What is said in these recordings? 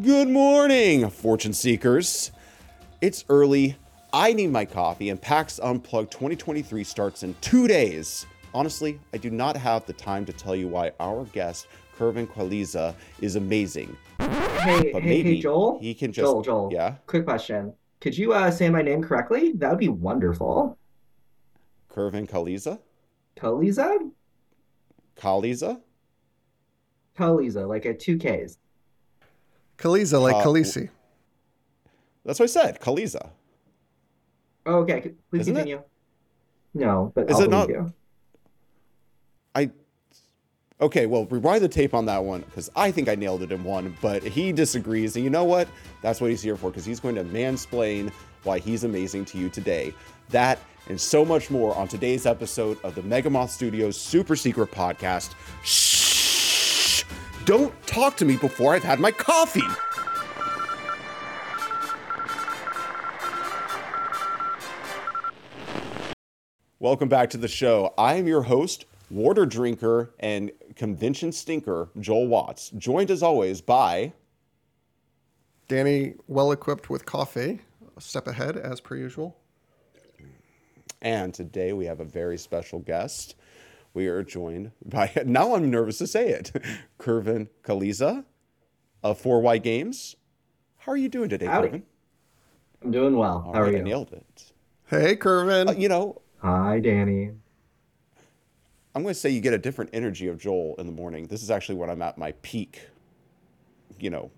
Good morning, fortune seekers. It's early. I need my coffee, and PAX Unplugged 2023 starts in two days. Honestly, I do not have the time to tell you why our guest, Kervin Qualiza, is amazing. Hey, But hey, maybe hey, Joel. he can just- Joel, Joel. yeah? Quick question. Could you uh, say my name correctly? That would be wonderful. Kervin Qualiza? Kaliza? Kaliza? Kaliza, like a two Ks. Khaleesi, like Uh, Khaleesi. That's what I said, Kaliza. Oh, okay, please Isn't it? continue. No, but Is I'll it not- you. I okay. Well, rewind the tape on that one because I think I nailed it in one, but he disagrees. And you know what? That's what he's here for because he's going to mansplain why he's amazing to you today. That and so much more on today's episode of the Mega Moth Studios Super Secret Podcast. Shh! Don't talk to me before I've had my coffee. Welcome back to the show. I am your host, water drinker, and convention stinker, Joel Watts, joined as always by. Danny, well equipped with coffee, a step ahead as per usual. And today we have a very special guest. We are joined by, now I'm nervous to say it, Kervin Kaliza of For Why Games. How are you doing today, Howdy. Kervin? I'm doing well. All How are right, I you? nailed it. Hey, Kervin. Uh, you know, Hi, Danny. I'm going to say you get a different energy of Joel in the morning. This is actually when I'm at my peak, you know,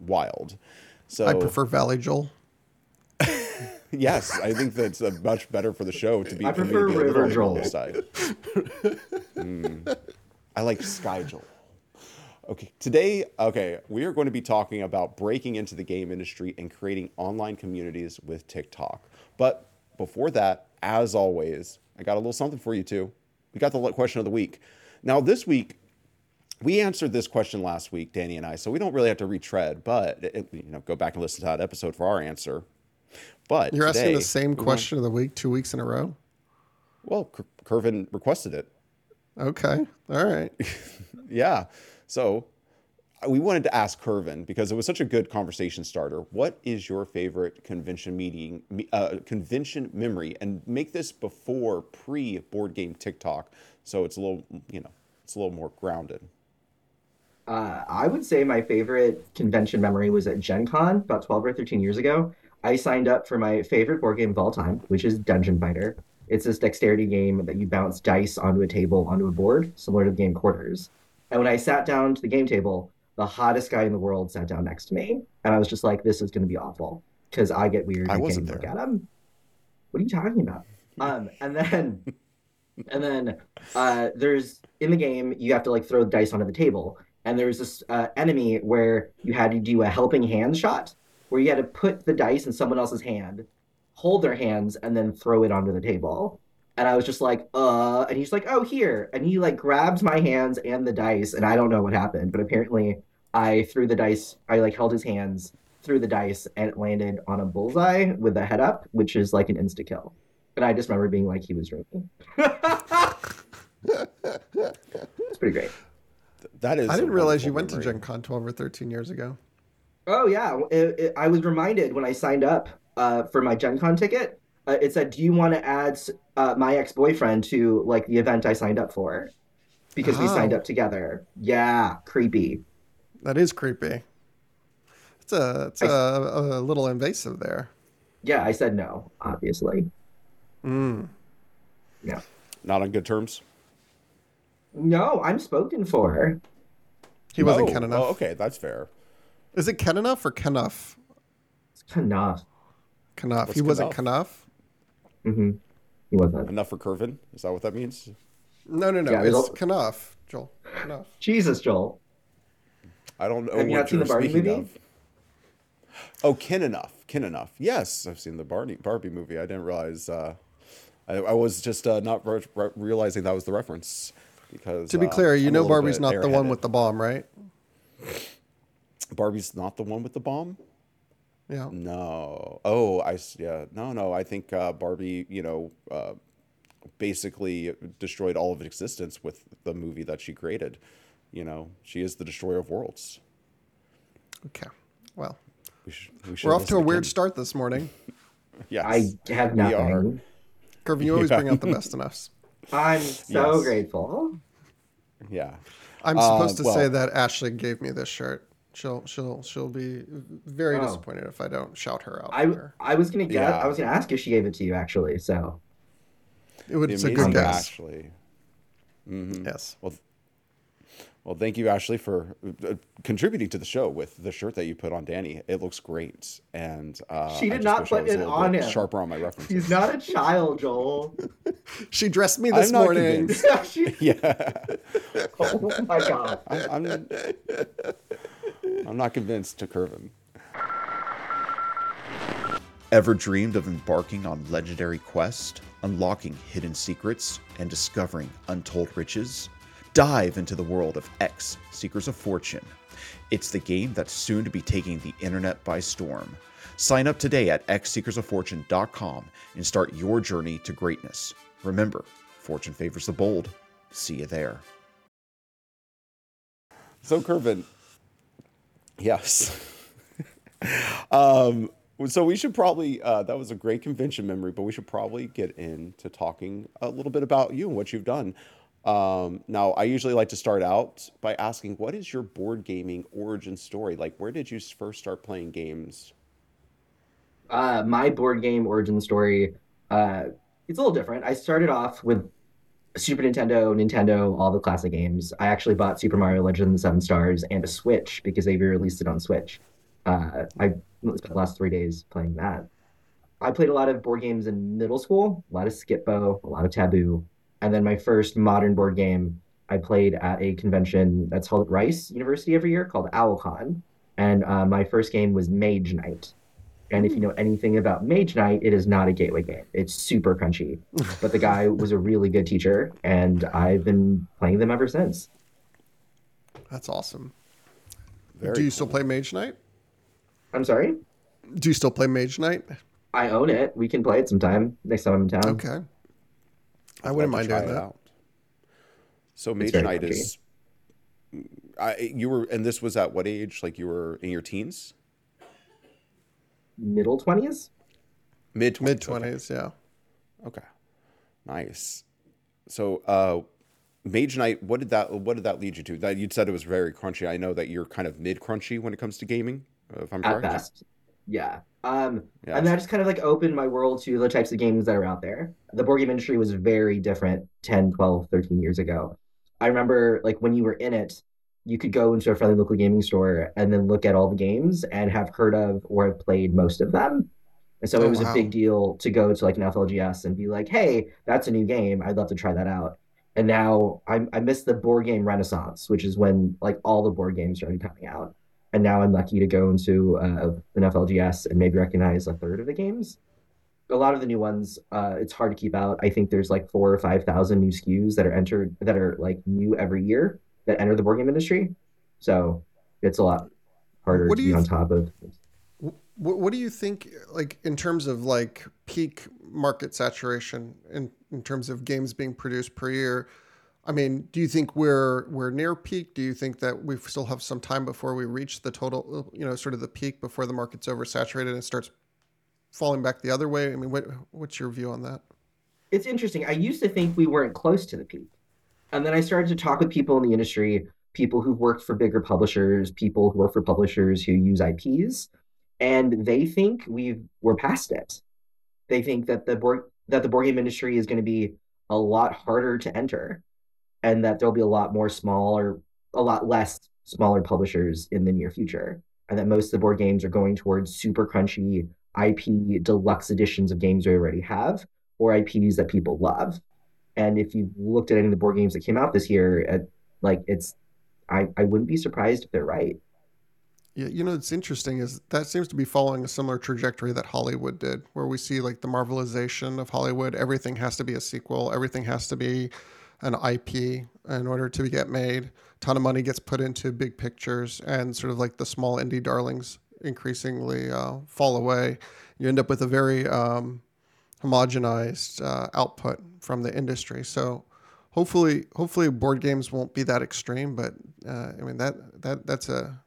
wild. So I prefer Valley Joel. Yes, I think that's much better for the show to be. I for me to prefer be a little River Joel. Side. Mm. I like Sky Joel. Okay, today, okay, we are going to be talking about breaking into the game industry and creating online communities with TikTok. But before that, as always, I got a little something for you too. We got the question of the week. Now, this week, we answered this question last week, Danny and I, so we don't really have to retread, but it, you know, go back and listen to that episode for our answer. But You're asking the same question of the week two weeks in a row? Well, Cur- Kervin requested it. Okay. All right. Yeah. So uh, we wanted to ask Kervin because it was such a good conversation starter. What is your favorite convention meeting, uh, convention memory? And make this before pre board game TikTok, so it's a little, you know, it's a little more grounded. Uh, I would say my favorite convention memory was at Gen Con about 12 or 13 years ago. I signed up for my favorite board game of all time, which is Dungeon Fighter. It's this dexterity game that you bounce dice onto a table, onto a board, similar to the game Quarters. And when I sat down to the game table, the hottest guy in the world sat down next to me. And I was just like, this is going to be awful because I get weird. I wasn't there. Look at him. What are you talking about? Um, and then, and then uh, there's in the game you have to like throw the dice onto the table, and there was this uh, enemy where you had to do a helping hand shot, where you had to put the dice in someone else's hand, hold their hands, and then throw it onto the table. And I was just like, uh, and he's like, oh, here. And he like grabs my hands and the dice, and I don't know what happened, but apparently I threw the dice, I like held his hands, threw the dice, and it landed on a bullseye with a head up, which is like an insta kill. And I just remember being like, he was drinking. it's pretty great. That is. I didn't realize you wonderful went to memory. Gen Con 12 or 13 years ago. Oh yeah, it, it, I was reminded when I signed up uh, for my Gen Con ticket. Uh, it said, "Do you want to add uh, my ex boyfriend to like the event I signed up for?" Because we Oh. signed up together. Yeah, creepy. That is creepy. It's a, it's a, a little invasive there. Yeah, I said no, obviously. Mm. Yeah. Not on good terms. No, I'm spoken for. He wasn't Oh, Ken enough. Oh, okay, that's fair. Is it Ken or Kenough? It's enough. Kenough. What's He wasn't Kenough? Kenough? Mm-hmm. He wasn't. Enough for Kervin. Is that what that means? No, no, no. Yeah, it's it'll- Kenough, Joel. Kenough. Jesus, Joel. I don't know Have you what not seen you're the Barbie speaking movie? of. Oh, Kin enough, Kin enough. Yes, I've seen the Barbie Barbie movie. I didn't realize. Uh, I, I was just uh, not re- re- realizing that was the reference because. To be uh, clear, you I'm know Barbie's bit not the one with the bomb, right? Barbie's not the one with the bomb. Yeah. No. Oh, I yeah. No, no. I think uh, Barbie, you know, uh, basically destroyed all of existence with the movie that she created. You know, she is the destroyer of worlds. Okay. should, we should We're off to a listen weird again. start this morning. Yes. I have We are. nothing. Kirby, you always Yeah. bring out the best in us. I'm so Yes. grateful. Yeah. I'm Uh, supposed to say that Ashley gave me this shirt. She'll she'll she'll be very Oh. disappointed if I don't shout her out. I here. I was gonna get. Yeah. I was gonna ask if she gave it to you actually. So It would, The it's a good guess. Ashley. Yes. Well, well, thank you, Ashley, for uh, contributing to the show with the shirt that you put on Danny. It looks great, and uh, She did not put it on bit him. Sharper on my references. he's not a child, Joel. She dressed me I'm this not morning. She- Yeah, oh my god. I'm. I'm, I'm not convinced to Kervin. Ever dreamed of embarking on legendary quest, unlocking hidden secrets, and discovering untold riches? Dive into the world of X Seekers of Fortune. It's the game that's soon to be taking the internet by storm. Sign up today at xseekersoffortune.com and start your journey to greatness. Remember, fortune favors the bold. See you there. So, Kervin, yes. um, so we should probably uh, that was a great convention memory, but we should probably get into talking a little bit about you and what you've done. Um, now, I usually like to start out by asking, what is your board gaming origin story? Like, where did you first start playing games? Uh, my board game origin story, uh, it's a little different. I started off with Super Nintendo, Nintendo, all the classic games. I actually bought Super Mario Legend Seven Stars and a Switch because they released it on Switch. Uh, I spent the last three days playing that. I played a lot of board games in middle school, a lot of Skip-Bo, a lot of Taboo, and then my first modern board game I played at a convention that's held at Rice University every year called OwlCon, and uh, my first game was Mage Knight. And if you know anything about Mage Knight, it is not a gateway game. It's super crunchy. But the guy was a really good teacher, and I've been playing them ever since. That's awesome. Very Do you still play Mage Knight? I'm sorry? Do you still play Mage Knight? I own it. We can play it sometime next time I'm in town. Okay. I I'd wouldn't mind to doing that. out. So Mage very Knight is, I you were, and this was at what age? Like you were in your teens, Middle 20s? mid Mid okay. twenties, yeah. Okay, nice. So, uh, Mage Knight, what did that what did that lead you to? That you said it was very crunchy. I know that you're kind of mid crunchy when it comes to gaming, if I'm At correct. best. Yeah. Um, Yeah. And that just kind of like opened my world to the types of games that are out there. The board game industry was very different 10, 12, 13 years ago. I remember like when you were in it, you could go into a friendly local gaming store and then look at all the games and have heard of or have played most of them. And so Oh, it was wow. a big deal to go to like an FLGS and be like, hey, that's a new game. I'd love to try that out. And now I, I miss the board game renaissance, which is when like all the board games started coming out. And now I'm lucky to go into uh, an FLGS and maybe recognize a third of the games. A lot of the new ones, uh, it's hard to keep out. I think there's like four or five thousand new SKUs that are entered that are like new every year that enter the board game industry. So it's a lot harder What to be you on top of. What, what do you think, like in terms of like peak market saturation in, in terms of games being produced per year? I mean, do you think we're we're near peak? Do you think that we still have some time before we reach the total, you know, sort of the peak before the market's oversaturated and starts falling back the other way? I mean, what what's your view on that? It's interesting. I used to think we weren't close to the peak. And then I started to talk with people in the industry, people who've worked for bigger publishers, people who work for publishers who use IPs, and they think we've we're past it. They think that the board that the board game industry is going to be a lot harder to enter and that there'll be a lot more small or a lot less smaller publishers in the near future and that most of the board games are going towards super crunchy IP deluxe editions of games we already have or IPs that people love. And if you've looked at any of the board games that came out this year, at, like it's, I, I wouldn't be surprised if they're right. Yeah, you know, it's interesting is that seems to be following a similar trajectory that Hollywood did, where we see like the marvelization of Hollywood. Everything has to be a sequel. Everything has to be an IP in order to get made. A ton of money gets put into big pictures, and sort of like the small indie darlings increasingly uh, fall away. You end up with a very um, homogenized uh, output from the industry. So hopefully, hopefully, board games won't be that extreme. But uh, I mean that that that's a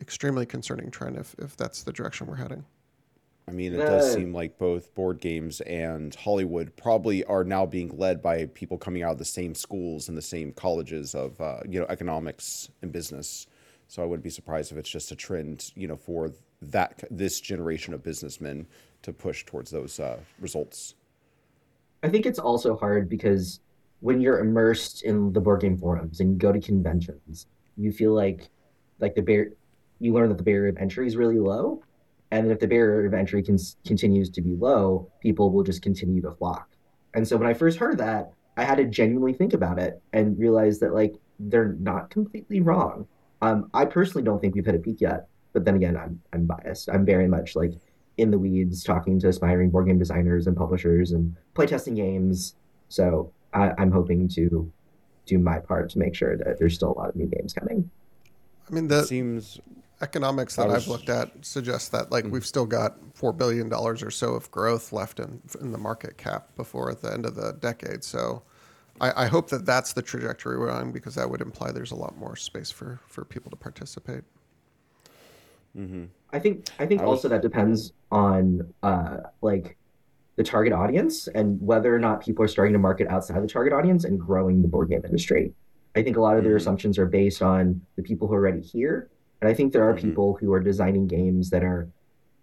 extremely concerning trend if, if that's the direction we're heading. I mean, it does Uh, seem like both board games and Hollywood probably are now being led by people coming out of the same schools and the same colleges of, uh, you know, economics and business. So I wouldn't be surprised if it's just a trend, you know, for that this generation of businessmen to push towards those uh, results. I think it's also hard because when you're immersed in the board game forums and you go to conventions, you feel like like the bar you learn that the barrier of entry is really low, and if the barrier of entry con- continues to be low, people will just continue to flock. And so when I first heard that, I had to genuinely think about it and realize that like they're not completely wrong. Um, I personally don't think we've hit a peak yet, but then again, I'm I'm biased. I'm very much like in the weeds, talking to aspiring board game designers and publishers and playtesting games. So I, I'm hoping to do my part to make sure that there's still a lot of new games coming. I mean, that seems economics I that was- I've looked at suggest that like we've still got four billion dollars or so of growth left in in the market cap before the end of the decade. So I, I hope that that's the trajectory we're on because that would imply there's a lot more space for for people to participate. I think I think I was- also that depends on uh, like the target audience and whether or not people are starting to market outside the target audience and growing the board game industry. I think a lot of their Mhm. assumptions are based on the people who are already here, and I think there are Mhm. people who are designing games that are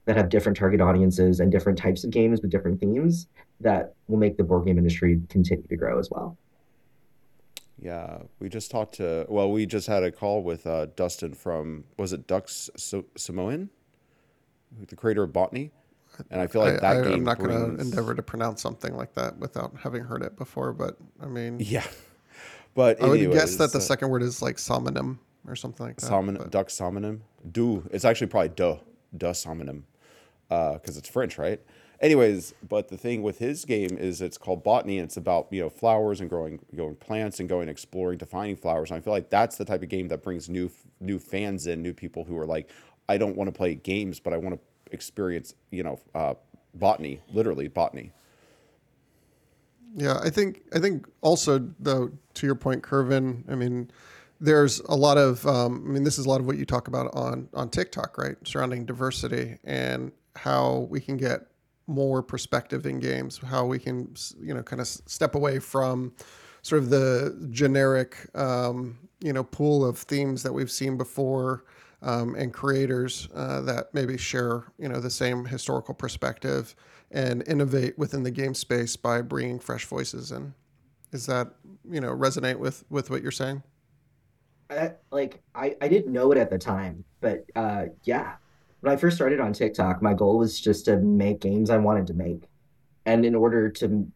that have different target audiences and different types of games with different themes that will make the board game industry continue to grow as well. Yeah, we just talked to. Well, we just had a call with uh, Dustin from was it Dux so- Samoan, the creator of Botany, and I feel like that I, game am not going to endeavor to pronounce something like that without having heard it before, but I mean, Yeah, but I would guess that the uh, second word is like salmonum or something like that. Salmon, but- duck salmonum. Do it's actually probably duh, duh salmonum, because it's French, right? Anyways, but the thing with his game is it's called botany, and it's about you know flowers and growing growing plants and going exploring to finding flowers. And I feel like that's the type of game that brings new new fans in, new people who are like, I don't want to play games, but I want to experience you know uh, botany, literally botany. Yeah, I think I think also though to your point, Kervin. I mean, there's a lot of um, I mean, this is a lot of what you talk about on on TikTok, right? Surrounding diversity and how we can get more perspective in games, how we can you know kind of step away from sort of the generic um, you know pool of themes that we've seen before. Um, and creators uh, that maybe share, you know, the same historical perspective and innovate within the game space by bringing fresh voices in. Is that you know resonate with with what you're saying? Like I, I didn't know it at the time, but uh, yeah, when I first started on TikTok, my goal was just to make games I wanted to make, and in order to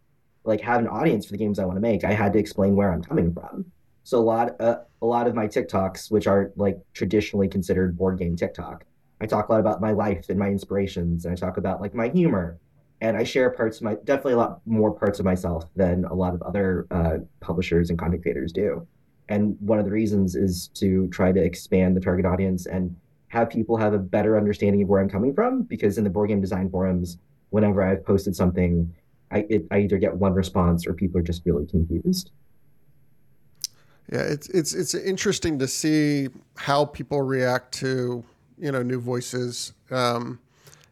like have an audience for the games I want to make, I had to explain where I'm coming from. So a lot, uh, a lot of my TikToks, which are like traditionally considered board game TikTok, I talk a lot about my life and my inspirations, and I talk about like my humor, and I share parts of my definitely a lot more parts of myself than a lot of other uh, publishers and content creators do. And one of the reasons is to try to expand the target audience and have people have a better understanding of where I'm coming from. Because in the board game design forums, whenever I've posted something, I, it, I either get one response or people are just really confused. Yeah, it's it's it's interesting to see how people react to you know new voices, um,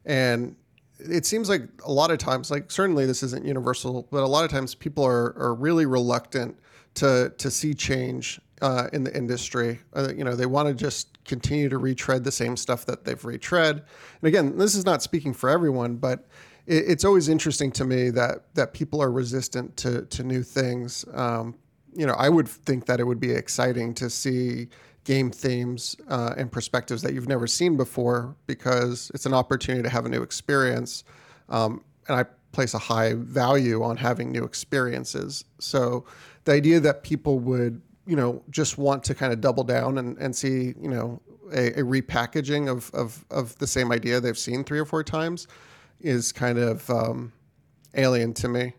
and it seems like a lot of times, like certainly this isn't universal, but a lot of times people are are really reluctant to to see change uh, in the industry. Uh, you know, they want to just continue to retread the same stuff that they've retread. And again, this is not speaking for everyone, but it, it's always interesting to me that that people are resistant to to new things. Um, you know, I would think that it would be exciting to see game themes uh, and perspectives that you've never seen before because it's an opportunity to have a new experience. Um, and I place a high value on having new experiences. So the idea that people would, you know, just want to kind of double down and, and see, you know, a, a repackaging of, of, of the same idea they've seen three or four times is kind of um, alien to me.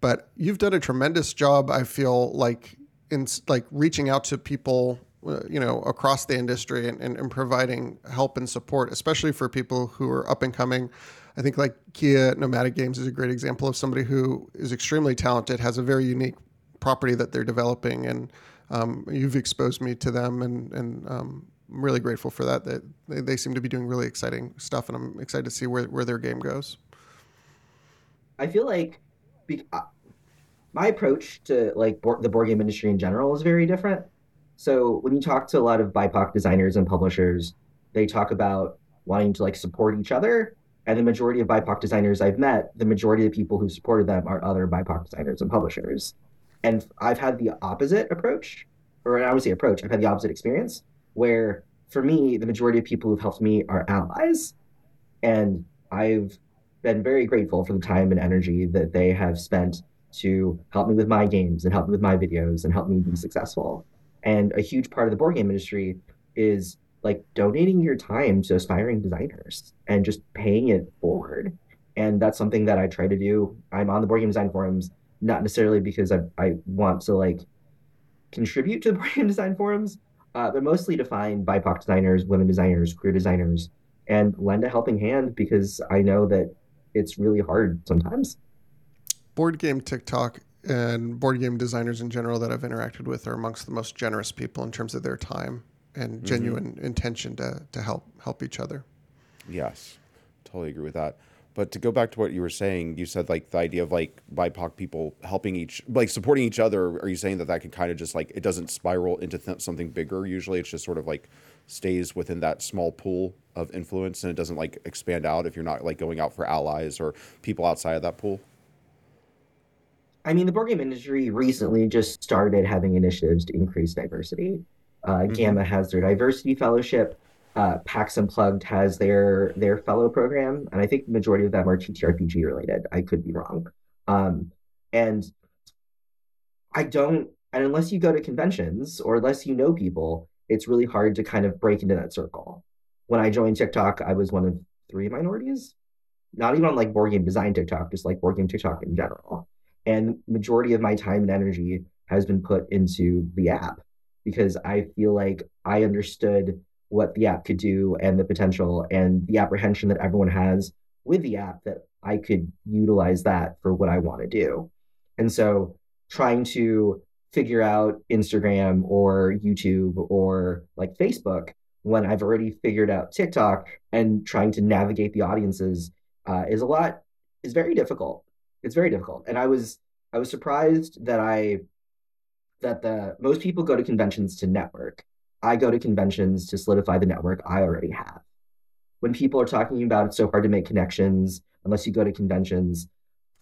But you've done a tremendous job i feel like in like reaching out to people uh, you know across the industry and, and, and, providing help and support especially for people who are up and coming. I think like kia nomadic games is a great example of somebody who is extremely talented has a very unique property that they're developing and um, you've exposed me to them and, and um, I'm really grateful for that. That they, they seem to be doing really exciting stuff, and I'm excited to see where, where their game goes. I feel like be, uh, my approach to like the board game industry in general is very different. So when you talk to a lot of BIPOC designers and publishers, they talk about wanting to like support each other. And the majority of BIPOC designers I've met, the majority of people who supported them are other BIPOC designers and publishers. And I've had the opposite approach, or I would say approach. I've had the opposite experience where for me, the majority of people who've helped me are allies. And I've been very grateful for the time and energy that they have spent to help me with my games and help me with my videos and help me be successful. And a huge part of the board game industry is like donating your time to aspiring designers and just paying it forward. And that's something that I try to do. I'm on the board game design forums, not necessarily because I, I want to like contribute to the board game design forums, uh, but mostly to find BIPOC designers, women designers, queer designers, and lend a helping hand because I know that it's really hard sometimes. Board game TikTok and board game designers in general that I've interacted with are amongst the most generous people in terms of their time and mm-hmm. genuine intention to to help help each other. Yes, totally agree with that. But to go back to what you were saying, you said like the idea of like BIPOC people helping each, like supporting each other. Are you saying that that can kind of just like it doesn't spiral into th- something bigger? Usually, it's just sort of like stays within that small pool of influence and it doesn't like expand out if you're not like going out for allies or people outside of that pool. I mean, the board game industry recently just started having initiatives to increase diversity. Uh, mm-hmm. GAMA has their diversity fellowship. Uh, PAX Unplugged has their their fellow program, and I think the majority of them are TTRPG related. I could be wrong. Um, and I don't, and unless you go to conventions or unless you know people, it's really hard to kind of break into that circle. When I joined TikTok, I was one of three minorities, not even on like board game design TikTok, just like board game TikTok in general. And majority of my time and energy has been put into the app because I feel like I understood what the app could do and the potential and the apprehension that everyone has with the app that I could utilize that for what I want to do. And so trying to figure out Instagram or YouTube or like Facebook when I've already figured out TikTok and trying to navigate the audiences uh, is a lot is very difficult. It's very difficult. And I was I was surprised that I that the most people go to conventions to network. I go to conventions to solidify the network I already have. When people are talking about it's so hard to make connections unless you go to conventions,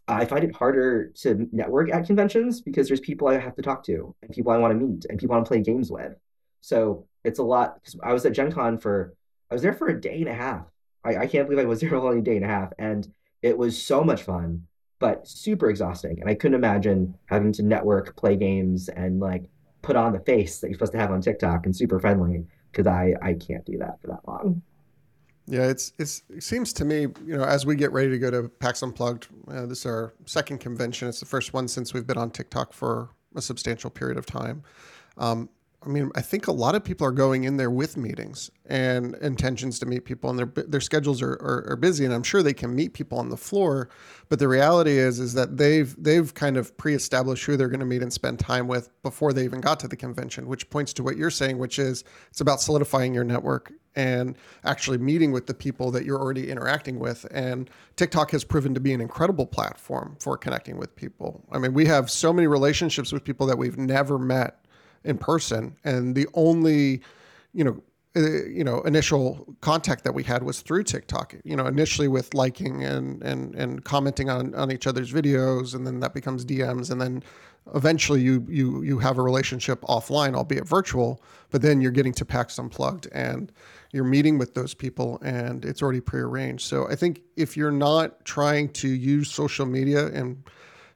I find it harder to network at conventions because there's people I have to talk to and people I want to meet and people I want to play games with. So it's a lot. Because I was at Gen Con for, I was there for a day and a half. I, I can't believe I was there only a day and a half. And it was so much fun but super exhausting. And I couldn't imagine having to network, play games, and like put on the face that you're supposed to have on TikTok and super friendly because I I can't do that for that long. Yeah, it's, it's it seems to me, you know, as we get ready to go to PAX Unplugged, uh, this is our second convention. It's the first one since we've been on TikTok for a substantial period of time. Um, I mean, I think a lot of people are going in there with meetings and intentions to meet people, and their their schedules are, are, are, busy, and I'm sure they can meet people on the floor. But the reality is, is that they've they've kind of pre-established who they're going to meet and spend time with before they even got to the convention, which points to what you're saying, which is it's about solidifying your network and actually meeting with the people that you're already interacting with. And TikTok has proven to be an incredible platform for connecting with people. I mean, we have so many relationships with people that we've never met in person, and the only, you know, uh, you know, initial contact that we had was through TikTok. You know, initially with liking and and and commenting on on each other's videos, and then that becomes DMs, and then eventually you you you have a relationship offline, albeit virtual. But then you're getting to PAX Unplugged, and you're meeting with those people, and it's already prearranged. So I think if you're not trying to use social media and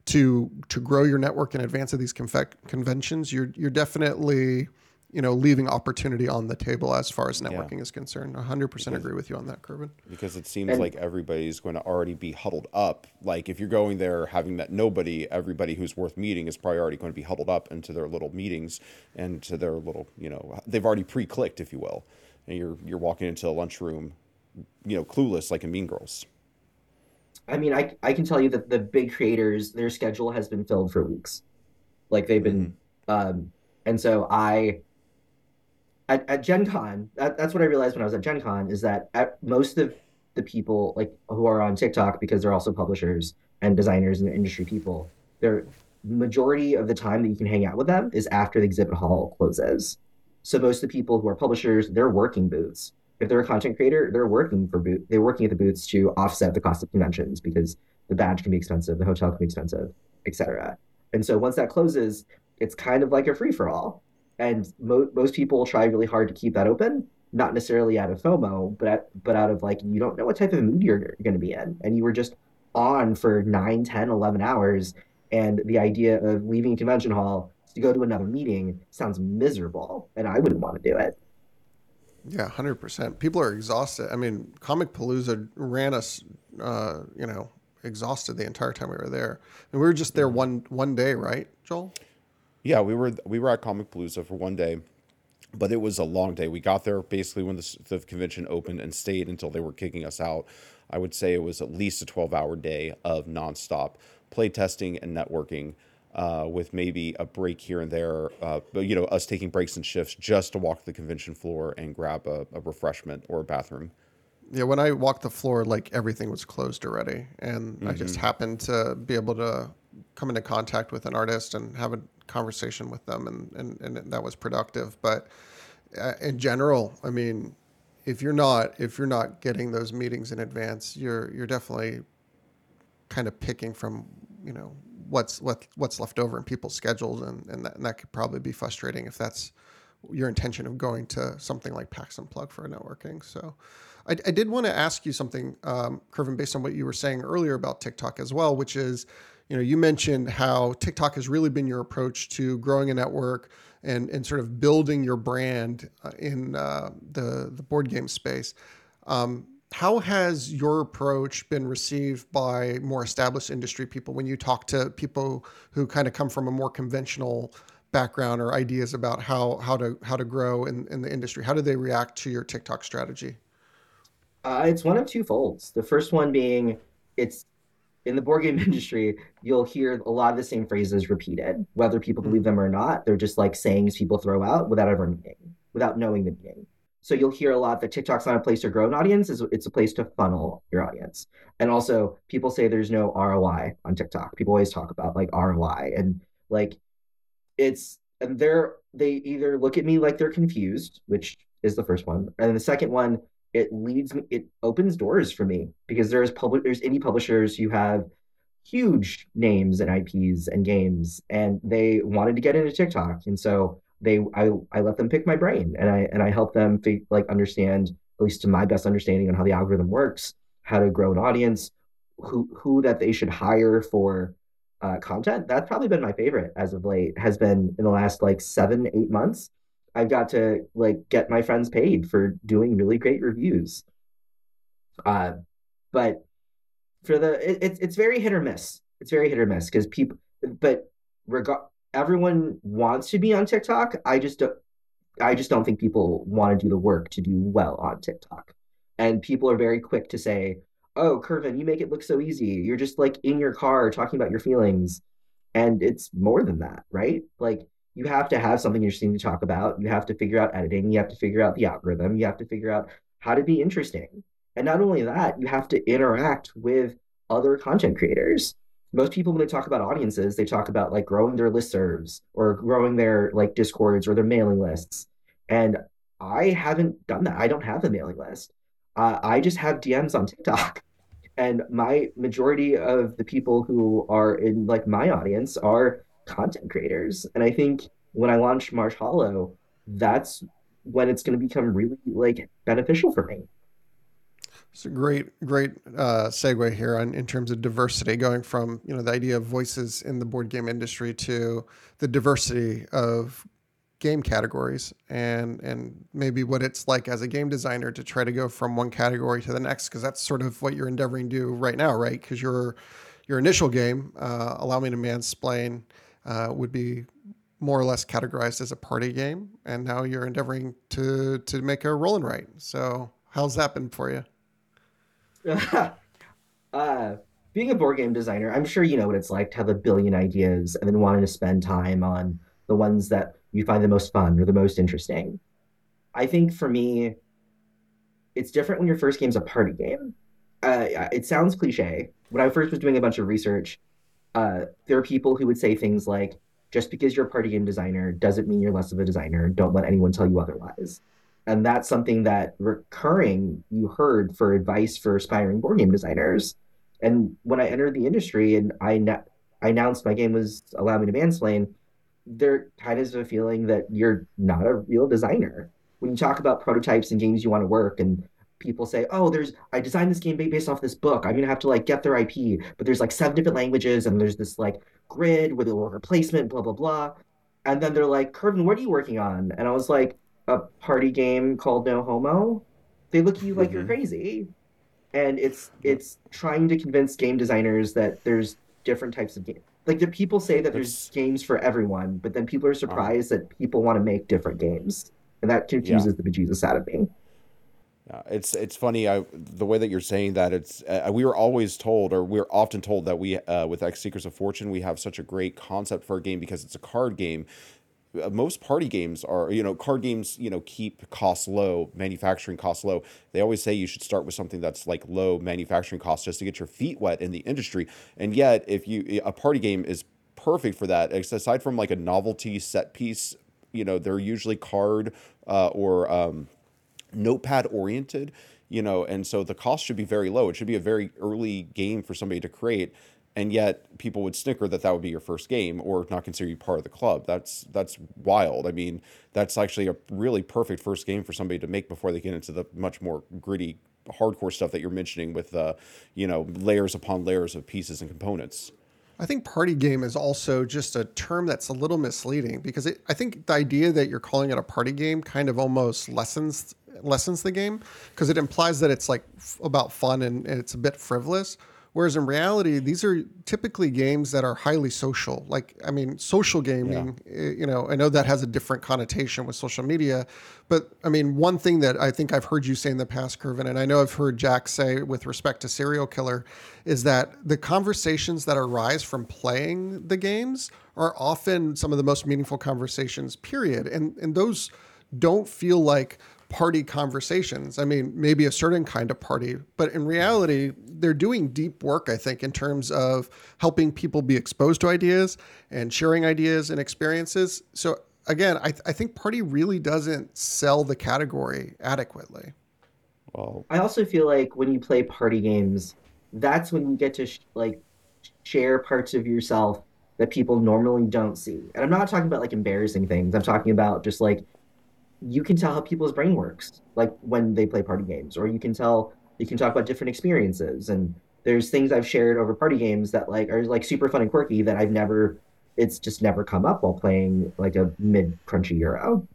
to to grow your network in advance of these conventions, you're you're definitely you know leaving opportunity on the table as far as networking yeah. is concerned. 100% because, agree with you on that, Kervin. Because it seems and, like everybody's going to already be huddled up. Like if you're going there having met nobody, everybody who's worth meeting is probably already going to be huddled up into their little meetings and to their little you know they've already pre-clicked if you will, and you're you're walking into a lunchroom, you know, clueless like in Mean Girls. I mean, I I can tell you that the big creators, their schedule has been filled for weeks. Like they've been, mm-hmm. um, and so I, at, at Gen Con, that, that's what I realized when I was at Gen Con is that at most of the people like who are on TikTok because they're also publishers and designers and industry people, their majority of the time that you can hang out with them is after the exhibit hall closes. So most of the people who are publishers, they're working booths. If they're a content creator, they're working for boot, They're working at the booths to offset the cost of conventions because the badge can be expensive, the hotel can be expensive, etc. And so once that closes, it's kind of like a free for all. And mo- most people try really hard to keep that open, not necessarily out of FOMO, but at, but out of like you don't know what type of mood you're, going to be in, and you were just on for 9, 10, 11 hours, and the idea of leaving convention hall to go to another meeting sounds miserable, and I wouldn't want to do it. Yeah, hundred percent. People are exhausted. I mean, Comicpalooza ran us, uh, you know, exhausted the entire time we were there, and we were just there one one day, right, Joel? Yeah, we were we were at Comicpalooza for one day, but it was a long day. We got there basically when the, the convention opened and stayed until they were kicking us out. I would say it was at least a twelve hour day of nonstop play testing and networking uh, with maybe a break here and there, uh, but you know, us taking breaks and shifts just to walk the convention floor and grab a, a, refreshment or a bathroom. Yeah, when I walked the floor, like everything was closed already, and mm-hmm. I just mm-hmm. happened to be able to come into contact with an artist and have a conversation with them, and and, and that was productive. But uh, in general, I mean, if you're not if you're not getting those meetings in advance, you're you're definitely kind of picking from you know what's what what's left over in people's schedules, and and that, and that could probably be frustrating if that's your intention of going to something like PAX Unplugged for networking. So, I, I did want to ask you something, um, Kervin, based on what you were saying earlier about TikTok as well, which is, you know, you mentioned how TikTok has really been your approach to growing a network and and sort of building your brand uh, in uh, the the board game space. Um, how has your approach been received by more established industry people when you talk to people who kind of come from a more conventional background or ideas about how how to how to grow in, in the industry? How do they react to your tiktok strategy? Uh, it's one of two folds. The first one being it's in the board game industry you'll hear a lot of the same phrases repeated whether people believe them or not. They're just like sayings people throw out without ever meaning without knowing the meaning so you'll hear a lot that TikTok's not a place to grow an audience; it's a place to funnel your audience. And also, people say there's no ROI on TikTok. People always talk about like ROI, and like it's and they're they either look at me like they're confused, which is the first one, and the second one it leads me it opens doors for me because there's public there's indie publishers who have huge names and IPs and games, and they wanted to get into TikTok, and so they I, I let them pick my brain and I and I help them like understand at least to my best understanding on how the algorithm works, how to grow an audience, who who that they should hire for uh, content. That's probably been my favorite as of late. Has been in the last like seven eight months. I've got to like get my friends paid for doing really great reviews. Uh, but for the it, it's it's very hit or miss. It's very hit or miss because people. But regard everyone wants to be on TikTok. I just don't, I just don't think people want to do the work to do well on TikTok. And people are very quick to say, "Oh, Kervin, you make it look so easy. You're just like in your car talking about your feelings." And it's more than that, right? Like you have to have something interesting to talk about. You have to figure out editing. You have to figure out the algorithm. You have to figure out how to be interesting. And not only that, you have to interact with other content creators most people when they talk about audiences they talk about like growing their listservs or growing their like discords or their mailing lists. And i haven't done that. I don't have a mailing list. Uh, i just have dms on tiktok. And my majority of the people who are in like my audience are content creators. And i think when i launch marsh hollow that's when it's going to become really like beneficial for me it's a great, great uh, segue here on in terms of diversity, going from you know the idea of voices in the board game industry to the diversity of game categories and and maybe what it's like as a game designer to try to go from one category to the next because that's sort of what you're endeavoring to do right now, right? Because your your initial game, uh, Allow Me to Mansplain, uh, would be more or less categorized as a party game, and now you're endeavoring to to make a roll and write. So how's that been for you? uh, being a board game designer, I'm sure you know what it's like to have a billion ideas and then wanting to spend time on the ones that you find the most fun or the most interesting. I think for me, it's different when your first game's a party game. Uh, it sounds cliche. When I first was doing a bunch of research, uh, there are people who would say things like, just because you're a party game designer doesn't mean you're less of a designer. Don't let anyone tell you otherwise. And that's something that recurring you heard for advice for aspiring board game designers. And when I entered the industry and I, na- I announced my game was Allow Me to Mansplain, there kind of is a feeling that you're not a real designer. When you talk about prototypes and games you want to work and people say, "Oh, there's I designed this game based off this book. I'm gonna have to like get their IP, but there's like seven different languages and there's this like grid with a order placement, blah blah blah." And then they're like, "Kervin, what are you working on?" And I was like, "A party game called No Homo." They look at you like mm-hmm. you're crazy, and it's it's trying to convince game designers that there's different types of games. Like the people say that there's games for everyone, but then people are uh-huh. surprised that people want to make different games, and that confuses yeah. the bejesus out of me. Yeah, it's it's funny. I the way that you're saying that it's uh, we were always told, or we are often told that we uh, with X Seekers of Fortune we have such a great concept for a game because it's a card game. Uh, most party games are you know card games you know keep costs low, manufacturing costs low. They always say you should start with something that's like low manufacturing costs just to get your feet wet in the industry. And yet, if you a party game is perfect for that, aside from like a novelty set piece, you know they're usually card uh, or um, notepad oriented, you know, and so the cost should be very low. It should be a very early game for somebody to create. And yet people would snicker that that would be your first game or not consider you part of the club. That's that's wild. I mean, that's actually a really perfect first game for somebody to make before they get into the much more gritty hardcore stuff that you're mentioning with uh, you know, layers upon layers of pieces and components. I think party game is also just a term that's a little misleading because it, I think the idea that you're calling it a party game kind of almost lessens lessens the game because it implies that it's like f- about fun and, and it's a bit frivolous. Whereas in reality, these are typically games that are highly social. Like, I mean, social gaming, yeah. You know, I know that has a different connotation with social media. But I mean, one thing that I think I've heard you say in the past, Kervin, and I know I've heard Jack say with respect to Serial Killer, is that the conversations that arise from playing the games are often some of the most meaningful conversations, period. And, and those don't feel like party conversations. I mean, maybe a certain kind of party, but in reality, they're doing deep work, I think, in terms of helping people be exposed to ideas and sharing ideas and experiences. So, again, I, th- I think party really doesn't sell the category adequately. Well, I also feel like when you play party games, that's when you get to sh- like share parts of yourself that people normally don't see. And I'm not talking about like embarrassing things. I'm talking about just like you can tell how people's brain works, like when they play party games, or you can tell you can talk about different experiences. And there's things I've shared over party games that like are like super fun and quirky that I've never, it's just never come up while playing like a mid crunchy euro.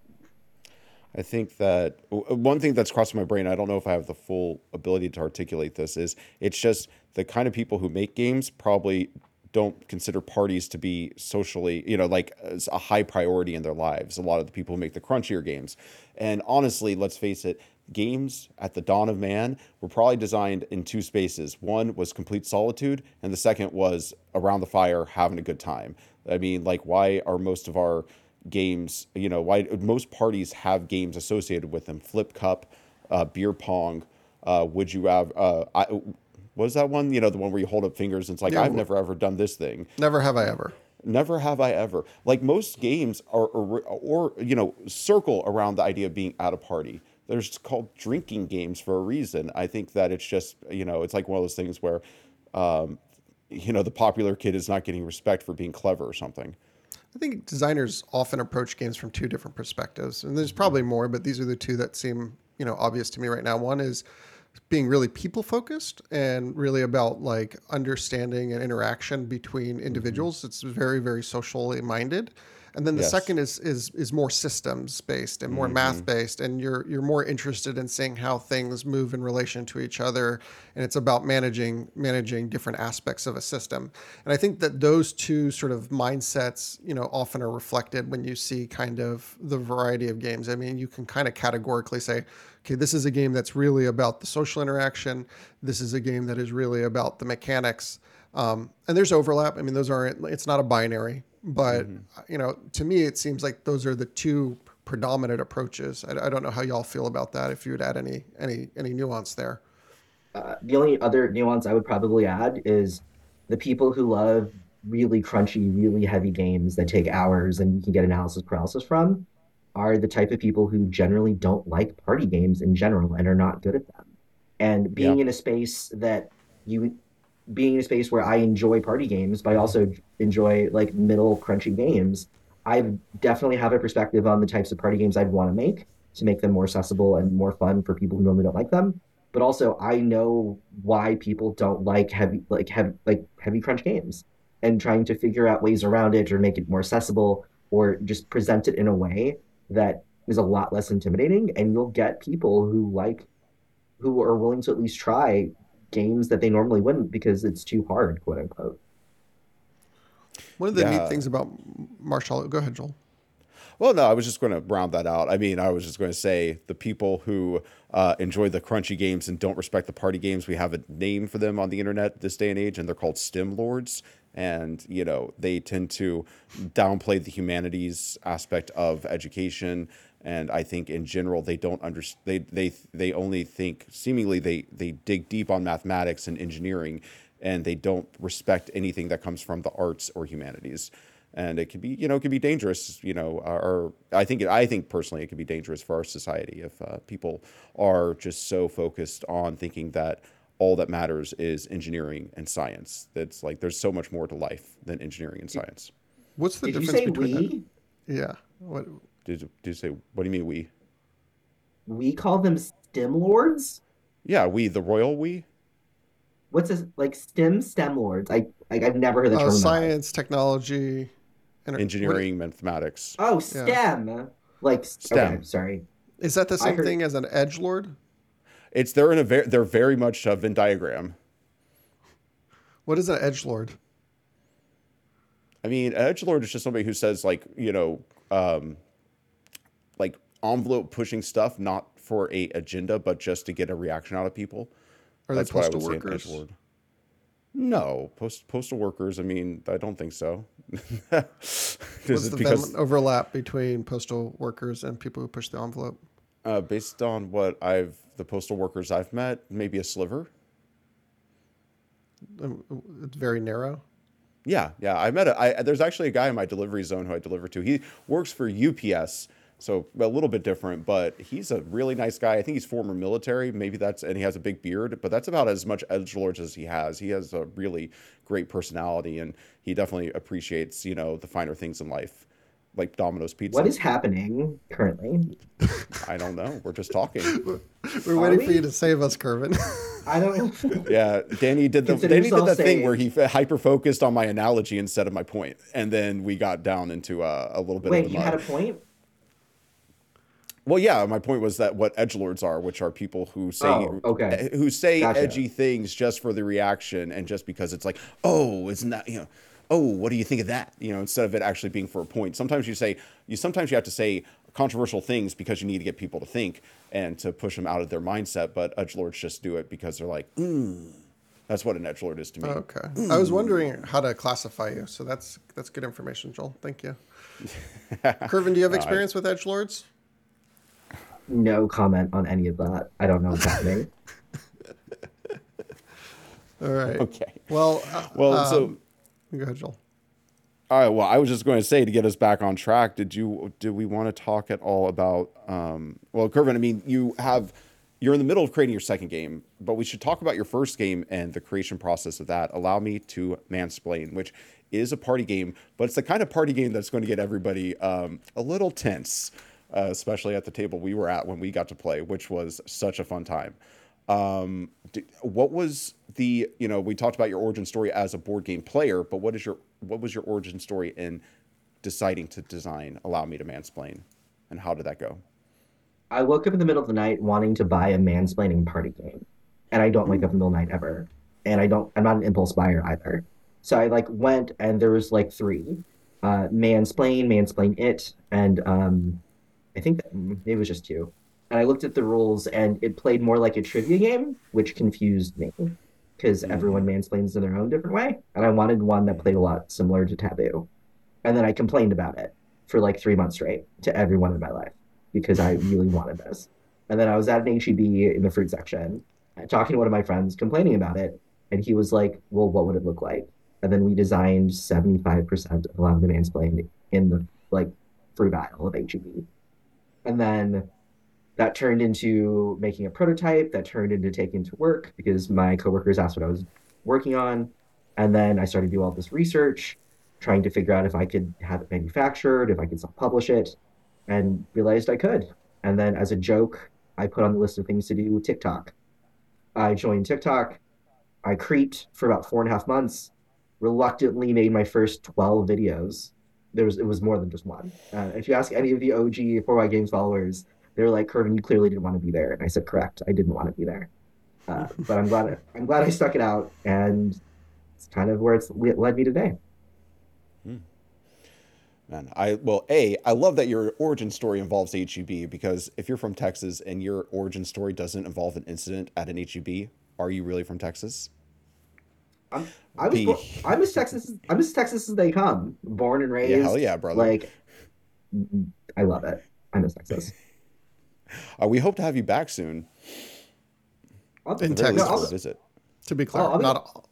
I think that uh, one thing that's crossed my brain, I don't know if I have the full ability to articulate this, is it's just the kind of people who make games probably don't consider parties to be socially, you know, like a high priority in their lives. A lot of the people who make the crunchier games. And honestly, let's face it, games at the dawn of man were probably designed in two spaces. One was complete solitude, and the second was around the fire having a good time. I mean, like, why are most of our games, you know, why most parties have games associated with them? Flip Cup, uh, beer pong. Uh, would you have? Uh, I, what is that one? You know, the one where you hold up fingers and it's like, yeah, I've never ever done this thing. Never have I ever. Never have I ever. Like most games are, or, or you know, circle around the idea of being at a party. There's called drinking games for a reason. I think that it's just, you know, it's like one of those things where, um, you know, the popular kid is not getting respect for being clever or something. I think designers often approach games from two different perspectives, and there's probably more, but these are the two that seem, you know, obvious to me right now. One is being really people focused and really about like understanding and interaction between mm-hmm. individuals. It's very, very socially minded. And then the yes. second is is is more systems based and more mm-hmm. math based, and you're you're more interested in seeing how things move in relation to each other, and it's about managing managing different aspects of a system. And I think that those two sort of mindsets, you know, often are reflected when you see kind of the variety of games. I mean, you can kind of categorically say, okay, this is a game that's really about the social interaction. This is a game that is really about the mechanics. Um, and there's overlap. I mean, those aren't. It's not a binary. But mm-hmm. you know, to me, it seems like those are the two predominant approaches. I, I don't know how y'all feel about that. If you would add any any any nuance there. Uh, the only other nuance I would probably add is the people who love really crunchy, really heavy games that take hours and you can get analysis paralysis from are the type of people who generally don't like party games in general and are not good at them. And being Yeah. in a space that you being in a space where I enjoy party games, but I also enjoy like middle crunchy games, I definitely have a perspective on the types of party games I'd want to make to make them more accessible and more fun for people who normally don't like them. But also, I know why people don't like heavy, like heavy, like heavy crunch games, and trying to figure out ways around it or make it more accessible or just present it in a way that is a lot less intimidating. And you'll get people who like, who are willing to at least try games that they normally wouldn't because it's too hard, quote unquote. One of the Yeah. neat things about Marshall, go ahead, Joel. Well, no, I was just going to round that out. I mean, I was just going to say the people who uh, enjoy the crunchy games and don't respect the party games, we have a name for them on the internet this day and age, and they're called STEM lords. And, you know, they tend to downplay the humanities aspect of education. And I think in general, they don't understand, they, they, they only think, seemingly, they, they dig deep on mathematics and engineering, and they don't respect anything that comes from the arts or humanities and it can be you know it can be dangerous you know or i think i think personally it can be dangerous for our society if uh, people are just so focused on thinking that all that matters is engineering and science that's like there's so much more to life than engineering and science What's the Did you difference say between that? we? Yeah. What? Did, did you say what do you mean we We call them STEM lords. yeah we the royal we What's this like STEM STEM lords? I like I've never heard the Uh, term. in my life. science, technology, ener- engineering mathematics Oh, STEM. Like STEM. Okay, sorry. Is that the same heard- thing as an edge lord? it's they're in a very they're very much a venn diagram What is an edge lord? I mean, edge lord is just somebody who says like you know, um, like envelope pushing stuff, not for a agenda, but just to get a reaction out of people. Are That's they postal would say an workers? No, post postal workers. I mean, I don't think so. What's the because overlap between postal workers and people who push the envelope? uh, based on what I've the postal workers I've met, maybe a sliver. Um, It's very narrow. Yeah, yeah. I met a. I, there's actually a guy in my delivery zone who I deliver to. He works for UPS, so a little bit different, but he's a really nice guy. I think he's former military. Maybe that's and he has a big beard, but that's about as much edge lords as he has. He has a really great personality, and he definitely appreciates you know the finer things in life, like Domino's pizza. What is happening currently? I don't know. We're just talking. We're Are waiting for you to save us, Kervin. I don't. Yeah, Danny did the Danny did yourself that thing where he hyper focused on my analogy instead of my point, and then we got down into uh, a little bit Wait, of the you mud. had a point. Well, yeah, my point was that what edge lords are, which are people who say Oh, okay. who say Gotcha. edgy things just for the reaction and just because it's like, oh, isn't that you know, oh, what do you think of that? You know, instead of it actually being for a point. Sometimes you say you sometimes you have to say controversial things because you need to get people to think and to push them out of their mindset. But edge lords just do it because they're like, mm. that's what an edge lord is to me. okay. I was wondering how to classify you, so that's that's good information, Joel. Thank you. Kervin, do you have experience with edge lords? No comment on any of that. I don't know what's happening. All right. Okay. Well, uh, Well, so um, go ahead, Joel. All right. Well, I was just going to say to get us back on track. Did you? Did we want to talk at all about? Um, well, Kervin. I mean, you have. You're in the middle of creating your second game, but we should talk about your first game and the creation process of that. Allow me to mansplain, which is a party game, but it's the kind of party game that's going to get everybody um, a little tense, uh, especially at the table we were at when we got to play, which was such a fun time. Um, d- what was the you know we talked about your origin story as a board game player, but what is your what was your origin story in deciding to design Allow Me to Mansplain, and how did that go? I woke up in the middle of the night wanting to buy a mansplaining party game, and I don't wake up in the middle of the night ever, and I don't. I'm not an impulse buyer either. So I like went and there was like three, uh, mansplain, mansplain it, and um, I think that, mm, it was just two. And I looked at the rules, and it played more like a trivia game, which confused me because Mhm. everyone mansplains in their own different way, and I wanted one that played a lot similar to Taboo. And then I complained about it for like three months straight to everyone in my life. because I really wanted this. And then I was at an HEB in the fruit section, talking to one of my friends, complaining about it, and he was like, "Well, what would it look like?" And then we designed seventy five percent of Allow Me to Mansplain in the like fruit aisle of HEB, and then that turned into making a prototype. That turned into taking to work because my coworkers asked what I was working on, and then I started to do all this research, trying to figure out if I could have it manufactured, if I could self-publish it, and realized I could. And then as a joke, I put on the list of things to do TikTok. I joined TikTok. I creeped for about four and a half months. Reluctantly made my first twelve videos. There was it was more than just one. Uh, if you ask any of the OG For Why Games followers, they're like, "Kervin, you clearly didn't want to be there." And I said, "Correct, I didn't want to be there." Uh, but I'm glad I, I'm glad I stuck it out, and it's kind of where it's led me today. Man, I well, a I love that your origin story involves HEB because if you're from Texas and your origin story doesn't involve an incident at an HEB, are you really from Texas? I'm I was B. born, I'm as Texas I'm as Texas as they come. Born and raised. Yeah, hell yeah, brother. Like, I love it. I miss Texas. Uh, we hope to have you back soon. I'll- In At the very Texas. least No, for a I'll- visit. To be clear, Oh, I'll be- not all.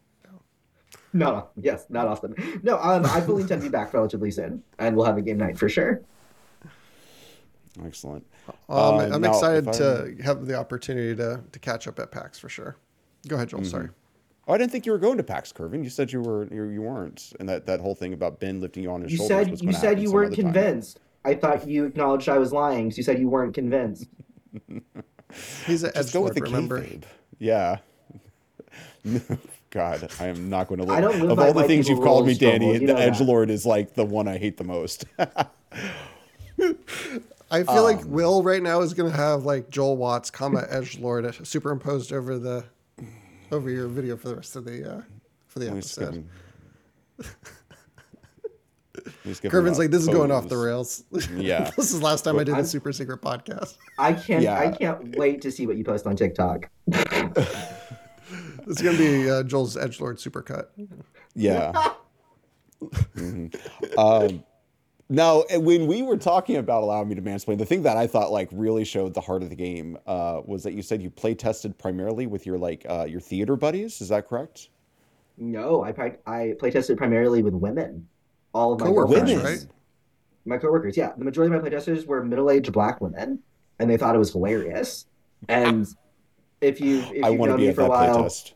no, no, yes, not often. No, um, I fully intend to be back relatively soon, and we'll have a game night for sure. Excellent. Um, Uh, I'm now, excited if I- to have the opportunity to to catch up at PAX for sure. Go ahead, Joel. Mm-hmm. Sorry. Oh, I didn't think you were going to PAX Kervin. You said you were you, you weren't, and that, that whole thing about Ben lifting you on his You shoulders said was you gonna said happen you some weren't other time. convinced. I thought you acknowledged I was lying because you said you weren't convinced. He's an Just edge go with lord, the remember? kayfabe. Yeah. God, I am not going to. I don't live of all the things you've called me, Danny. you the edge lord is like the one I hate the most. I feel like Um, Will right now is going to have like Joel Watts, comma edge lord, superimposed over the over your video for the rest of the uh, for the Let me just give episode. him- let me just give him Kervin's like, this is going off the rails. Yeah. this is last time I did I'm- the super secret podcast. I can't. I can't wait to see what you post on TikTok. It's going to be uh, Joel's edge lord supercut. Yeah. Mhm. Um, now, when we were talking about allowing me to mansplain, the thing that I thought like really showed the heart of the game uh, was that you said you play tested primarily with your like uh, your theater buddies. Is that correct? No, I I play tested primarily with women. All of my Coworkers, Women? right? my coworkers. Yeah, the majority of my playtesters were middle-aged black women, and they thought it was hilarious. And if you if I you've want to known be me at for a that while, playtest.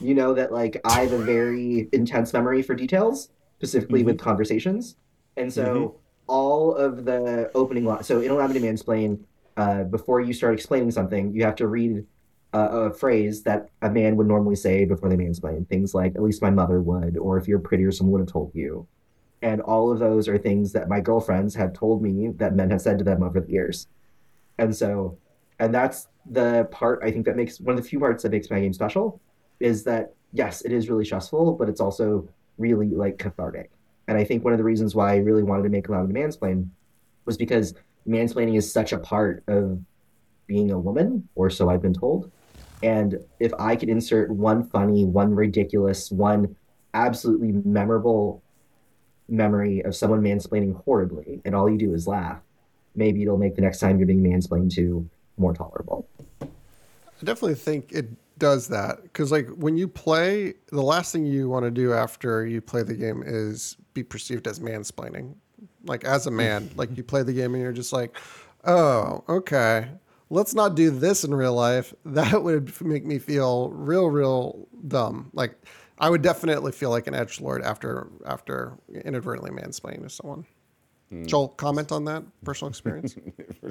you know that like I have a very intense memory for details, specifically Mm-hmm. with conversations, and so all of the opening line. So in Allow Me to Mansplain, uh, before you start explaining something, you have to read uh, a phrase that a man would normally say before they mansplain. Things like, "At least my mother would," or "If you're prettier, someone would have told you." And all of those are things that my girlfriends have told me that men have said to them over the years. And so, and that's the part I think that makes one of the few parts that makes my game special is that yes, it is really stressful, but it's also really like cathartic. And I think one of the reasons why I really wanted to make Allow Me to Mansplain was because mansplaining is such a part of being a woman, or so I've been told. And if I could insert one funny, one ridiculous, one absolutely memorable memory of someone mansplaining horribly, and all you do is laugh, maybe it'll make the next time you're being mansplained to more tolerable. I definitely think it does that because, like, when you play, the last thing you want to do after you play the game is be perceived as mansplaining. Like, as a man, like, you play the game and you're just like, oh, okay, let's not do this in real life. That would make me feel real, real dumb. Like, I would definitely feel like an edge lord after after inadvertently mansplaining to someone. Hmm. Joel, comment on that personal experience.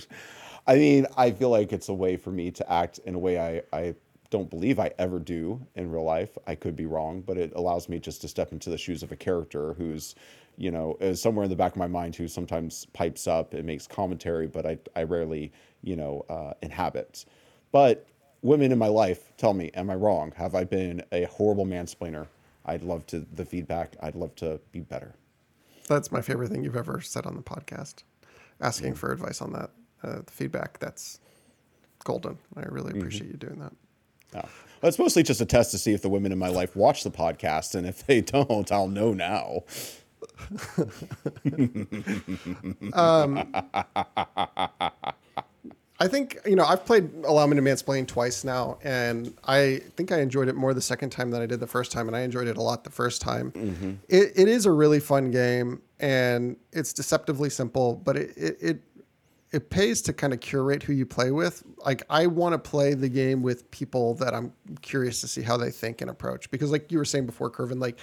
I mean, I feel like it's a way for me to act in a way I, I don't believe I ever do in real life. I could be wrong, but it allows me just to step into the shoes of a character who's, you know, is somewhere in the back of my mind who sometimes pipes up and makes commentary, but I, I rarely, you know, uh, inhabit. But women in my life tell me, am I wrong? Have I been a horrible mansplainer? I'd love to the feedback. I'd love to be better. That's my favorite thing you've ever said on the podcast. Asking for advice on that, uh, the feedback, that's golden. I really appreciate you doing that. Yeah. Well, it's mostly just a test to see if the women in my life watch the podcast, and if they don't, I'll know now. um, I think you know I've played Allow Me to Mansplain twice now, and I think I enjoyed it more the second time than I did the first time, and I enjoyed it a lot the first time. Mm-hmm. It, it is a really fun game, and it's deceptively simple, but it, it, it it pays to kind of curate who you play with. Like I want to play the game with people that I'm curious to see how they think and approach because like you were saying before Kervin like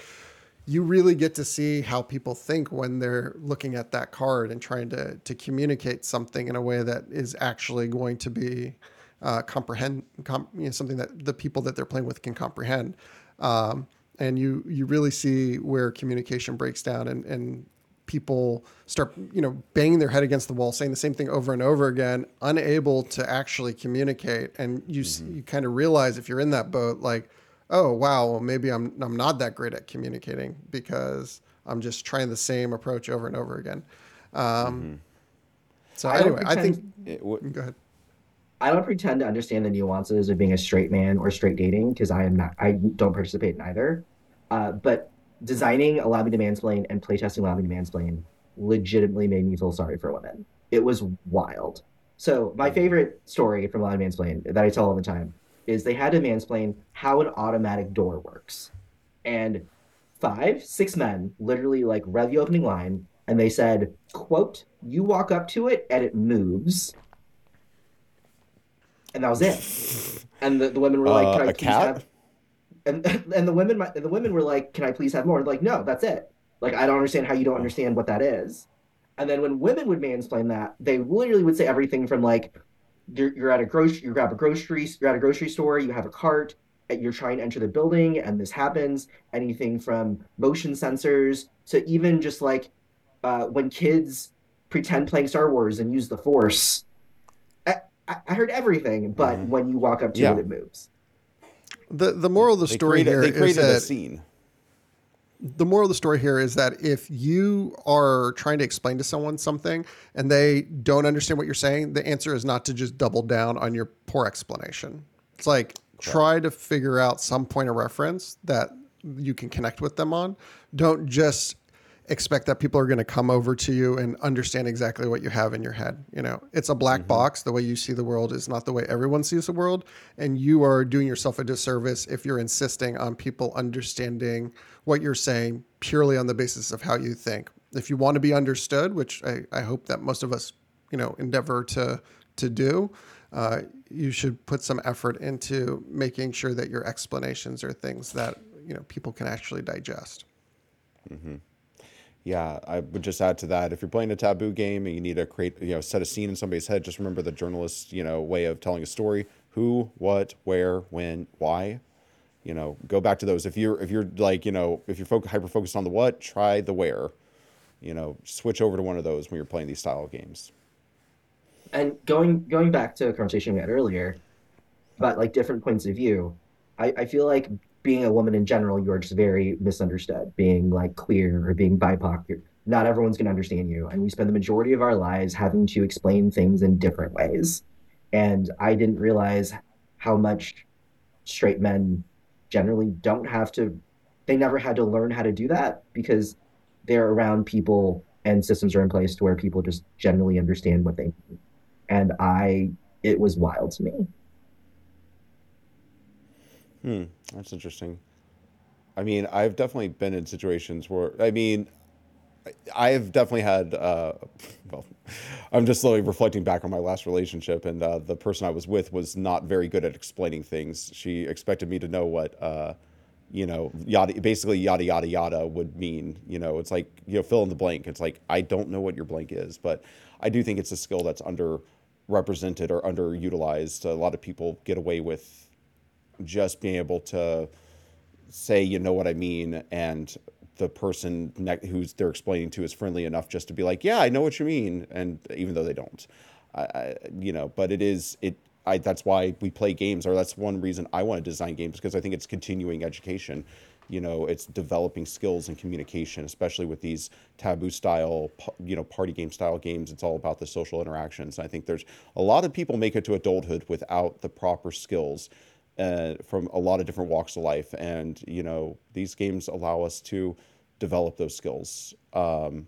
you really get to see how people think when they're looking at that card and trying to to communicate something in a way that is actually going to be uh, comprehend com, you know, something that the people that they're playing with can comprehend. Um, and you you really see where communication breaks down and and people start you know banging their head against the wall saying the same thing over and over again unable to actually communicate and you mm-hmm. you kind of realize if you're in that boat like oh wow well maybe I'm I'm not that great at communicating because I'm just trying the same approach over and over again um, mm-hmm. so I anyway I think it, w- go ahead I don't pretend to understand the nuances of being a straight man or straight dating because I am not I don't participate in either uh, but designing Allow Me to Mansplain and playtesting Allow Me to Mansplain legitimately made me feel sorry for women. It was wild. So my favorite story from Allow Me to Mansplain that I tell all the time is they had to mansplain how an automatic door works. And five, six men literally like read the opening line and they said, quote, you walk up to it and it moves. And that was it. And the, the women were like, uh, Can I please cat? have and and the women the women were like, "Can I please have more?" like, no, that's it. Like, I don't understand how you don't understand what that is. And then when women would mansplain that, they literally would say everything from like, you're, you're at a grocery, you grab a grocery, you're at a grocery store, you have a cart, you're trying to enter the building, and this happens. Anything from motion sensors to even just like uh, when kids pretend playing Star Wars and use the Force. I, I heard everything, but mm-hmm. when you walk up to yeah. it, it moves. The the moral of the they story created, here they created is that a scene. The moral of the story here is that if you are trying to explain to someone something and they don't understand what you're saying, the answer is not to just double down on your poor explanation. It's like Correct. try to figure out some point of reference that you can connect with them on. Don't just expect that people are going to come over to you and understand exactly what you have in your head. You know, it's a black mm-hmm. box. The way you see the world is not the way everyone sees the world. And you are doing yourself a disservice if you're insisting on people understanding what you're saying purely on the basis of how you think. If you want to be understood, which I, I hope that most of us, you know, endeavor to to do, uh, you should put some effort into making sure that your explanations are things that you know people can actually digest. Mm-hmm yeah, I would just add to that. If you're playing a taboo game and you need to create, you know, set a scene in somebody's head, just remember the journalist, you know, way of telling a story: who, what, where, when, why. You know, go back to those. If you're if you're like, you know, if you're fo- hyper focused on the what, try the where. You know, switch over to one of those when you're playing these style of games. And going going back to a conversation we had earlier about like different points of view, I, I feel like being a woman in general, you're just very misunderstood. Being like queer or being BIPOC, not everyone's going to understand you. And we spend the majority of our lives having to explain things in different ways. And I didn't realize how much straight men generally don't have to, they never had to learn how to do that because they're around people and systems are in place to where people just generally understand what they need. And I, it was wild to me. Hmm, that's interesting. I mean, I've definitely been in situations where, I mean, I've definitely had, uh, well, I'm just slowly reflecting back on my last relationship, and uh, the person I was with was not very good at explaining things. She expected me to know what, uh, you know, yada, basically yada, yada, yada would mean. You know, it's like, you know, fill in the blank. It's like, I don't know what your blank is, but I do think it's a skill that's underrepresented or underutilized. A lot of people get away with just being able to say, you know what I mean, and the person ne- who's they're explaining to is friendly enough just to be like, yeah, I know what you mean, and even though they don't, I, I, you know, but it is it. I, that's why we play games, or that's one reason I want to design games because I think it's continuing education. You know, it's developing skills and communication, especially with these taboo style, you know, party game style games. It's all about the social interactions. I think there's a lot of people make it to adulthood without the proper skills uh, from a lot of different walks of life. And, you know, these games allow us to develop those skills um,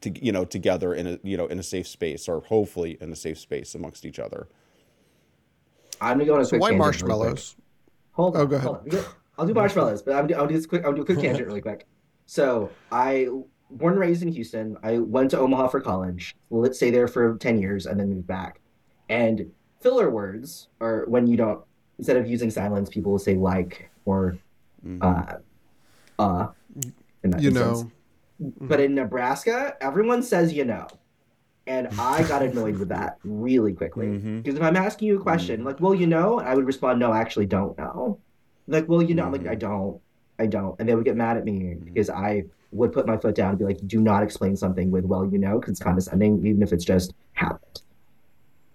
to you know together in a you know in a safe space or hopefully in a safe space amongst each other. I'm gonna go on a So quick why tangent really quick. marshmallows? Hold on. Oh, go ahead. on. I'll do marshmallows, but I'm, I'll do this quick. I'll do a quick tangent really quick. So I born and raised in Houston. I went to Omaha for college. Let's stay there for ten years and then moved back. And filler words are when you don't instead of using silence, people will say like or Mhm. uh, uh. In that You instance. know, But in Nebraska, everyone says you know. And I got annoyed with that really quickly. Because if I'm asking you a question, like, well, you know, I would respond, no, I actually don't know. Like, well, you know, I'm like. I don't, I don't. And they would get mad at me because I would put my foot down and be like, do not explain something with, well, you know, because it's condescending, even if it's just habit.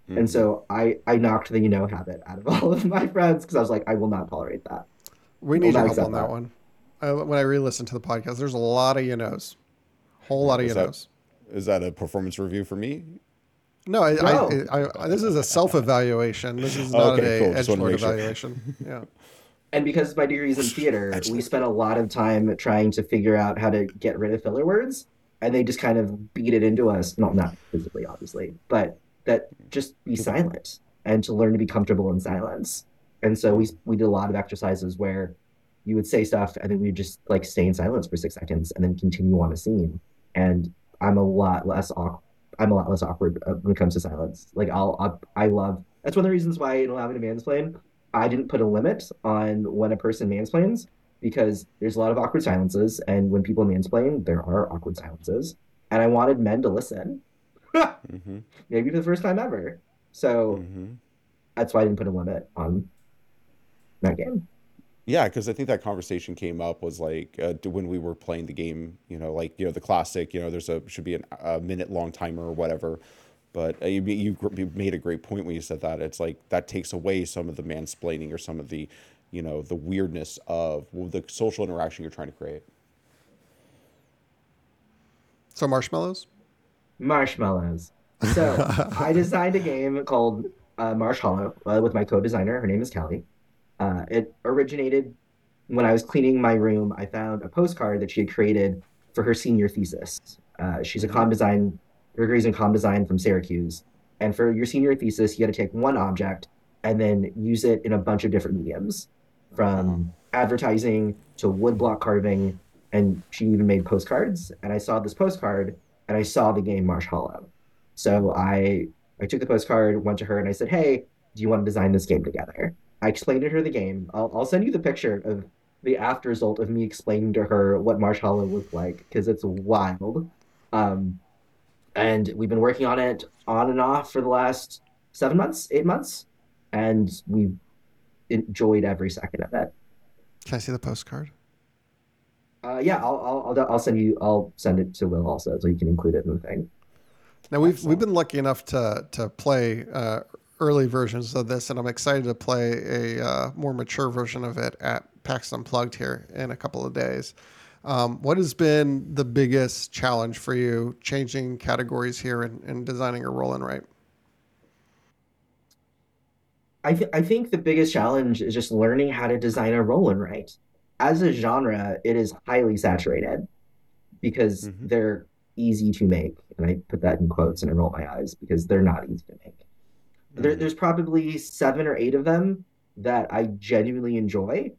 Mhm. And so I, I knocked the you know habit out of all of my friends because I was like, I will not tolerate that. we need Well, your help on that that. one. I, when I re-listened to the podcast, there's a lot of you knows, whole lot of you that- knows. is that a performance review for me? No, I, No. I, I, I, this is a self-evaluation. This is not Okay, a cool. Just wanna edgelord make sure. evaluation. Yeah. And because my degree is in theater, we spent a lot of time trying to figure out how to get rid of filler words, and they just kind of beat it into us. No, not physically, obviously, but that just be silent and to learn to be comfortable in silence. And so we we did a lot of exercises where you would say stuff, and then we would just like stay in silence for six seconds, and then continue on a scene. And I'm a lot less awkward. I'm a lot less awkward uh, when it comes to silence. Like I'll, I'll I love. That's one of the reasons why in Allow Me to Mansplain, I didn't put a limit on when a person mansplains because there's a lot of awkward silences, and when people mansplain, there are awkward silences, and I wanted men to listen, Mm-hmm. maybe for the first time ever. So Mm-hmm. that's why I didn't put a limit on that game. Yeah, because I think that conversation came up was like uh, when we were playing the game, you know, like you know the classic, you know, there's a should be an, a minute long timer or whatever. But uh, you, you you made a great point when you said that. It's like that takes away some of the mansplaining or some of the, you know, the weirdness of well, the social interaction you're trying to create. So marshmallows. Marshmallows. So I designed a game called uh, Marsh Hollow uh, with my co-designer. Her name is Kelly. Uh, it originated when I was cleaning my room. I found a postcard that she had created for her senior thesis. Uh, she's a com design, her degree's in com design from Syracuse. And for your senior thesis, you had to take one object and then use it in a bunch of different mediums, from advertising to woodblock carving. And she even made postcards. And I saw this postcard and I saw the game Marsh Hollow. So I I took the postcard, went to her, and I said, "Hey, do you want to design this game together?" I explained to her the game. I'll, I'll send you the picture of the after result of me explaining to her what Marsh Hollow looked like because it's wild. Um, and we've been working on it on and off for the last seven months, eight months, and we've enjoyed every second of it. Can I see the postcard? Uh, yeah, I'll, I'll I'll I'll send you. I'll send it to Will also, so you can include it in the thing. Now we've we've been lucky enough to to play uh, early versions of this, and I'm excited to play a uh, more mature version of it at PAX Unplugged here in a couple of days. Um, what has been the biggest challenge for you changing categories here and, and designing a roll and write? I, th- I think the biggest challenge is just learning how to design a roll and write. As a genre, it is highly saturated because Mhm. they're easy to make. And I put that in quotes and I roll my eyes because they're not easy to make. There, there's probably seven or eight of them that I genuinely enjoy,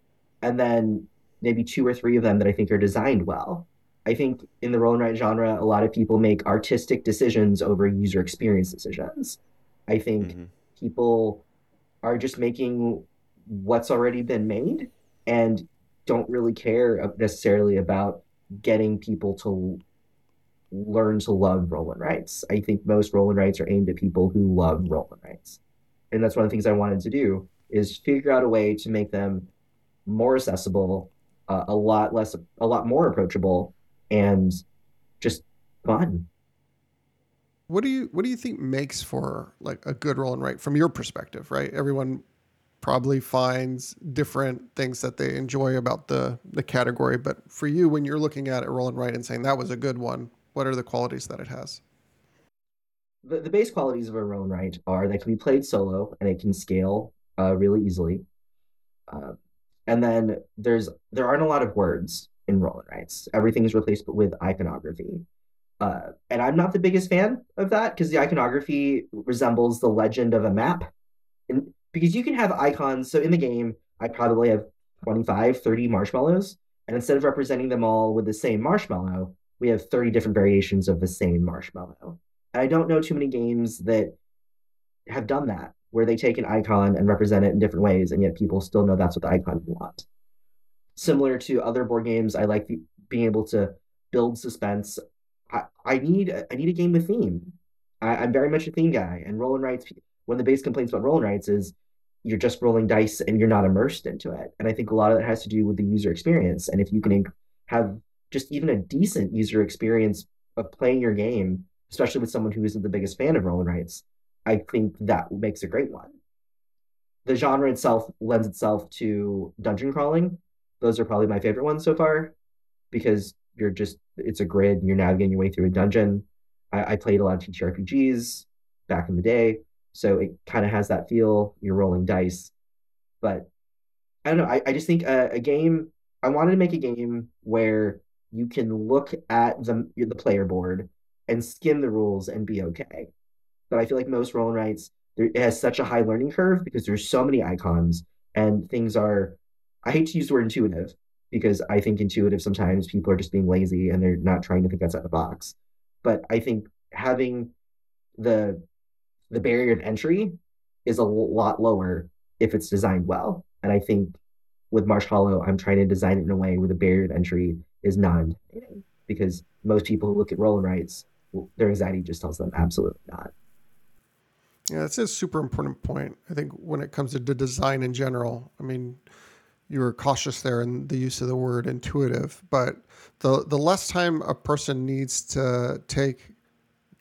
and then maybe two or three of them that I think are designed well. I think in the roll and write genre, a lot of people make artistic decisions over user experience decisions. I think Mhm. people are just making what's already been made and don't really care necessarily about getting people to learn to love roll and writes. I think most roll and writes are aimed at people who love roll and writes. And that's one of the things I wanted to do is figure out a way to make them more accessible, uh, a lot less, a lot more approachable, and just fun. What do you what do you think makes for like a good roll and write from your perspective, right? Everyone probably finds different things that they enjoy about the the category, but for you when you're looking at it rolling right and saying that was a good one, what are the qualities that it has? the, the base qualities of a roll Write are that it can be played solo and it can scale uh, really easily. Uh, and then there's there aren't a lot of words in Roll and Writes. Everything is replaced with iconography. Uh, and I'm not the biggest fan of that because the iconography resembles the legend of a map. Because you can have icons. So in the game, I probably have 25, 30 marshmallows. And instead of representing them all with the same marshmallow, we have 30 different variations of the same marshmallow. And I don't know too many games that have done that, where they take an icon and represent it in different ways, and yet people still know that's what the icon want. Similar to other board games, I like the, being able to build suspense. I, I need I need a game with theme. I, am very much a theme guy, and roll and writes. One of the base complaints about roll and writes is you're just rolling dice and you're not immersed into it. And I think a lot of that has to do with the user experience. And if you can have just even a decent user experience of playing your game, especially with someone who isn't the biggest fan of roll and writes, I think that makes a great one. The genre itself lends itself to dungeon crawling. Those are probably my favorite ones so far because you're just it's a grid and you're navigating your way through a dungeon. I, I played a lot of TTRPGs back in the day, so it kind of has that feel. You're rolling dice, but I don't know. I, I just think a, a game. I wanted to make a game where you can look at the the player board and skim the rules and be okay. But I feel like most roll and writes, there, it has such a high learning curve because there's so many icons and things are. I hate to use the word intuitive because I think intuitive sometimes people are just being lazy and they're not trying to think outside the box. But I think having the the barrier of entry is a lot lower if it's designed well. And I think with Marsh Hollow, I'm trying to design it in a way where the barrier of entry is intimidating because most people who look at roll and writes, their anxiety just tells them absolutely not. Yeah, that's a super important point. I think when it comes to design in general, I mean, you were cautious there in the use of the word intuitive, but the the less time a person needs to take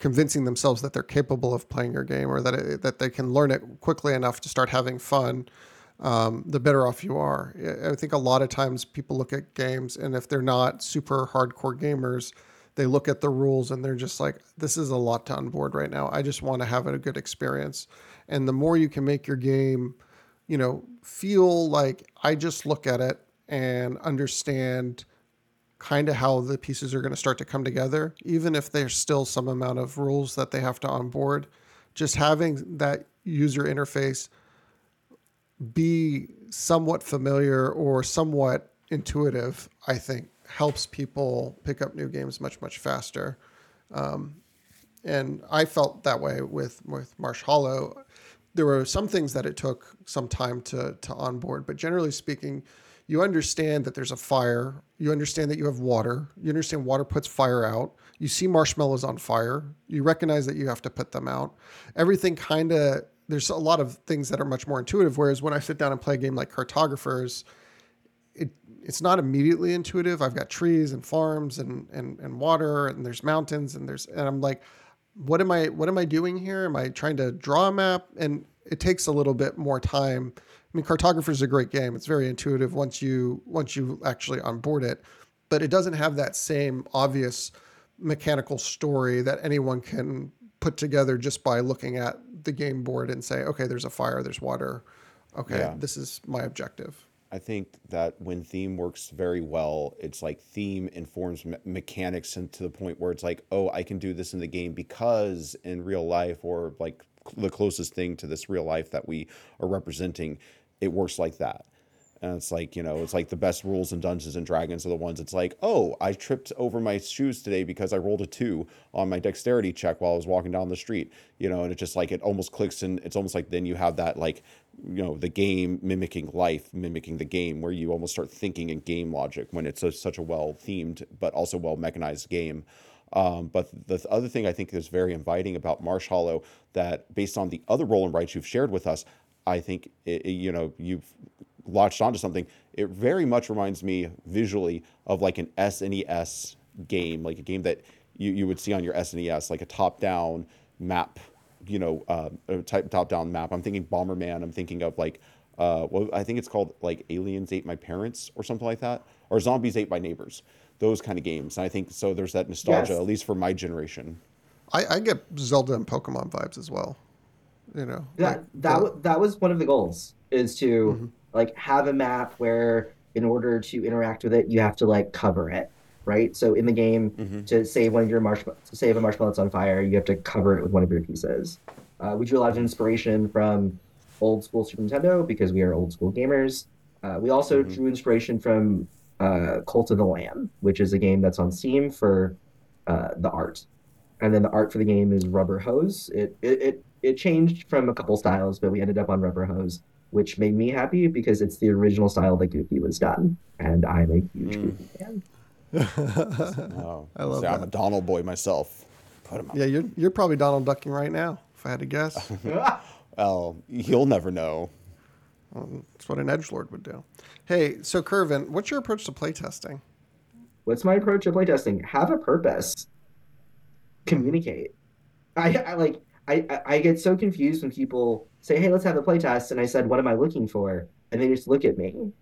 convincing themselves that they're capable of playing your game or that it, that they can learn it quickly enough to start having fun, um, the better off you are. I think a lot of times people look at games and if they're not super hardcore gamers, they look at the rules and they're just like, this is a lot to onboard right now. I just want to have a good experience. And the more you can make your game, you know, feel like I just look at it and understand kind of how the pieces are going to start to come together, even if there's still some amount of rules that they have to onboard. Just having that user interface be somewhat familiar or somewhat intuitive, I think, helps people pick up new games much much faster. Um, and I felt that way with with Marsh Hollow. There were some things that it took some time to to onboard, but generally speaking, you understand that there's a fire. You understand that you have water. You understand water puts fire out. You see marshmallows on fire. You recognize that you have to put them out. Everything kind of there's a lot of things that are much more intuitive. Whereas when I sit down and play a game like Cartographers, it it's not immediately intuitive. I've got trees and farms and and and water and there's mountains and there's and I'm like, what am I what am I doing here? Am I trying to draw a map? And it takes a little bit more time. I mean, Cartographer is a great game. It's very intuitive once you once you actually onboard it, but it doesn't have that same obvious mechanical story that anyone can put together just by looking at the game board and say, okay, there's a fire, there's water. Okay, yeah. this is my objective. I think that when theme works very well, it's like theme informs me- mechanics and to the point where it's like, oh, I can do this in the game because in real life or like the closest thing to this real life that we are representing, it works like that. And it's like, you know, it's like the best rules in Dungeons and Dragons are the ones it's like, oh, I tripped over my shoes today because I rolled a two on my dexterity check while I was walking down the street, you know, and it just like it almost clicks and it's almost like then you have that like, you know, the game mimicking life, mimicking the game where you almost start thinking in game logic when it's a, such a well themed but also well mechanized game. Um, but the other thing I think is very inviting about Marsh Hollow that based on the other roll and rights you've shared with us, I think it, you know you've latched onto something, it very much reminds me visually of like an SNES game, like a game that you, you would see on your SNES, like a top down map, you know, uh, type top down map. I'm thinking Bomberman. I'm thinking of like, uh, well, I think it's called like Aliens Ate My Parents or something like that, or Zombies Ate My Neighbors. Those kind of games. And I think so. There's that nostalgia, yes. at least for my generation. I, I, get Zelda and Pokemon vibes as well. You know, that like, that, that was one of the goals is to mm-hmm like have a map where in order to interact with it, you have to like cover it, right? So in the game, Mhm. to save one of your marshmallows, to save a marshmallow that's on fire, you have to cover it with one of your pieces. Uh, we drew a lot of inspiration from old school Super Nintendo because we are old school gamers. Uh, we also Mhm. drew inspiration from uh, Cult of the Lamb, which is a game that's on Steam for uh, the art, and then the art for the game is Rubber Hose. It it it, it changed from a couple styles, but we ended up on Rubber Hose, which made me happy because it's the original style that Goofy was done, and I'm a huge Mm. Goofy fan. Oh, I love see, I'm a Donald boy myself. Put him up. yeah, you're you're probably Donald ducking right now, if I had to guess. Well, you'll never know. That's what an edge lord would do. Hey, so Kervin, what's your approach to playtesting? What's my approach to playtesting? Have a purpose. Communicate. I, I like I, I- get so confused when people say, "Hey, let's have a playtest," and I said, "What am I looking for?" And they just look at me.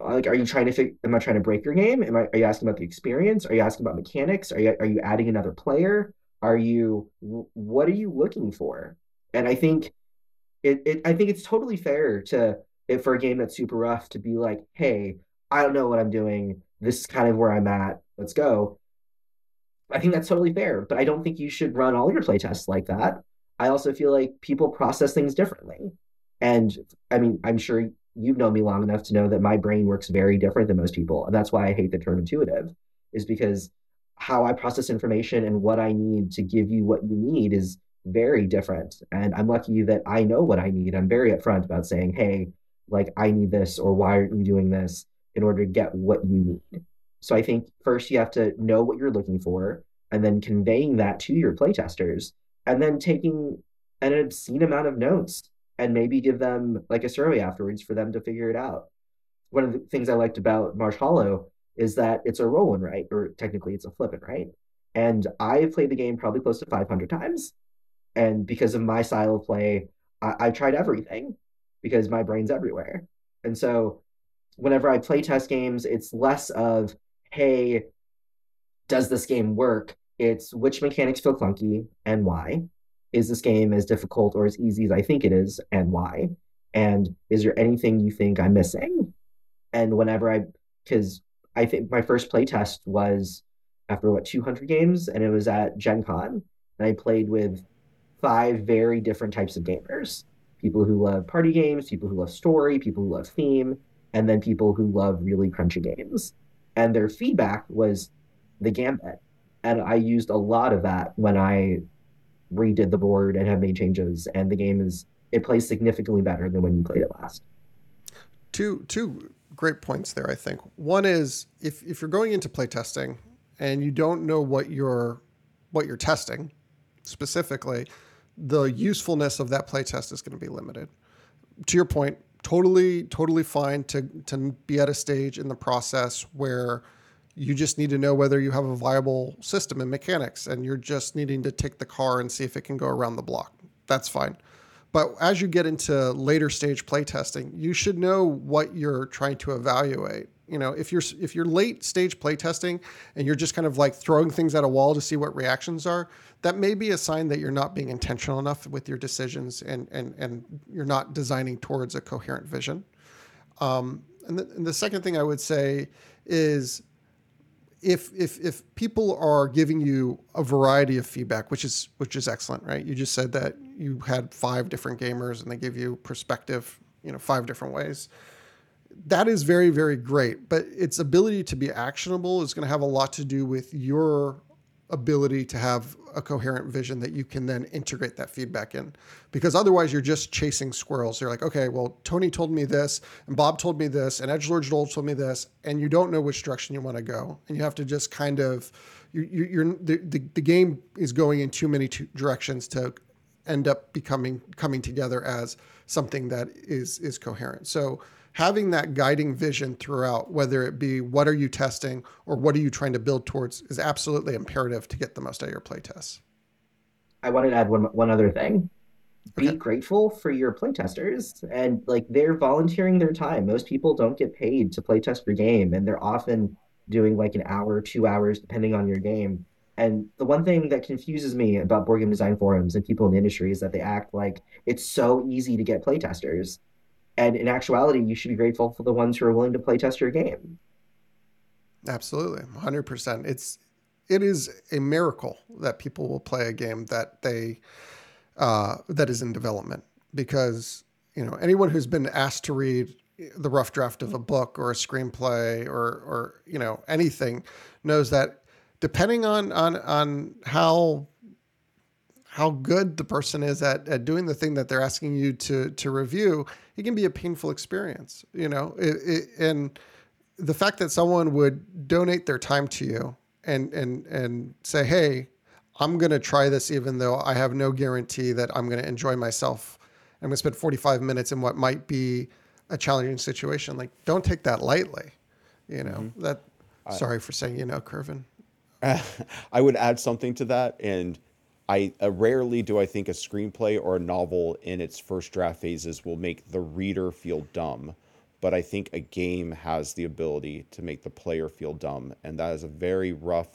Like, are you trying to fig- Am I trying to break your game? Am I? Are you asking about the experience? Are you asking about mechanics? Are you Are you adding another player? Are you? What are you looking for? And I think it, it I think it's totally fair to for a game that's super rough to be like, "Hey, I don't know what I'm doing. This is kind of where I'm at. Let's go." I think that's totally fair, but I don't think you should run all your playtests like that. I also feel like people process things differently. And I mean, I'm sure you've known me long enough to know that my brain works very different than most people. And that's why I hate the term intuitive, is because how I process information and what I need to give you what you need is very different. And I'm lucky that I know what I need. I'm very upfront about saying, hey, like, I need this, or why aren't you doing this in order to get what you need? So I think first you have to know what you're looking for and then conveying that to your playtesters and then taking an obscene amount of notes and maybe give them like a survey afterwards for them to figure it out. One of the things I liked about Marsh Hollow is that it's a roll and write, or technically it's a flip and write. And I've played the game probably close to 500 times. And because of my style of play, I, I tried everything because my brain's everywhere. And so whenever I play test games, it's less of, hey, does this game work? It's which mechanics feel clunky and why. Is this game as difficult or as easy as I think it is and why? And is there anything you think I'm missing? And whenever I, because I think my first playtest was after what 200 games, and it was at Gen Con, and I played with five very different types of gamers people who love party games, people who love story, people who love theme, and then people who love really crunchy games. And their feedback was the gambit. And I used a lot of that when I redid the board and have made changes. And the game is, it plays significantly better than when you played it last. Two two great points there, I think. One is if if you're going into playtesting and you don't know what you're what you're testing specifically, the usefulness of that playtest is going to be limited. To your point, totally totally fine to to be at a stage in the process where you just need to know whether you have a viable system and mechanics and you're just needing to take the car and see if it can go around the block. That's fine. But as you get into later stage playtesting, you should know what you're trying to evaluate. You know, if you're if you're late stage playtesting and you're just kind of like throwing things at a wall to see what reactions are, that may be a sign that you're not being intentional enough with your decisions and and and you're not designing towards a coherent vision. Um, and, the, and the second thing I would say is if if if people are giving you a variety of feedback, which is which is excellent, right? You just said that you had five different gamers and they give you perspective, you know, five different ways. That is very very great, but its ability to be actionable is going to have a lot to do with your ability to have a coherent vision that you can then integrate that feedback in. Because otherwise, you're just chasing squirrels. You're like, okay, well, Tony told me this, and Bob told me this, and Edgelord Joel told me this, and you don't know which direction you want to go, and you have to just kind of, you, you, you're the, the the game is going in too many directions to end up becoming coming together as something that is is coherent. So having that guiding vision throughout, whether it be what are you testing or what are you trying to build towards, is absolutely imperative to get the most out of your playtests. I wanted to add one one other thing. Be grateful for your playtesters and like they're volunteering their time. Most people don't get paid to playtest your game, and they're often doing like an hour, two hours, depending on your game. And the one thing that confuses me about board game design forums and people in the industry is that they act like it's so easy to get playtesters. And in actuality, you should be grateful for the ones who are willing to play test your game. Absolutely, hundred percent. It's it is a miracle that people will play a game that they uh, that is in development because you know anyone who's been asked to read the rough draft of a book or a screenplay or or you know anything knows that depending on on on how how good the person is at, at doing the thing that they're asking you to to review, it can be a painful experience. You know, it, it, and the fact that someone would donate their time to you and and and say, "Hey, I'm going to try this even though I have no guarantee that I'm going to enjoy myself. I'm going to spend 45 minutes in what might be a challenging situation." Like, don't take that lightly. You know mm-hmm. that. I, sorry for saying you know, Kervin. I would add something to that, and I uh, rarely do I think a screenplay or a novel in its first draft phases will make the reader feel dumb but I think a game has the ability to make the player feel dumb, and that is a very rough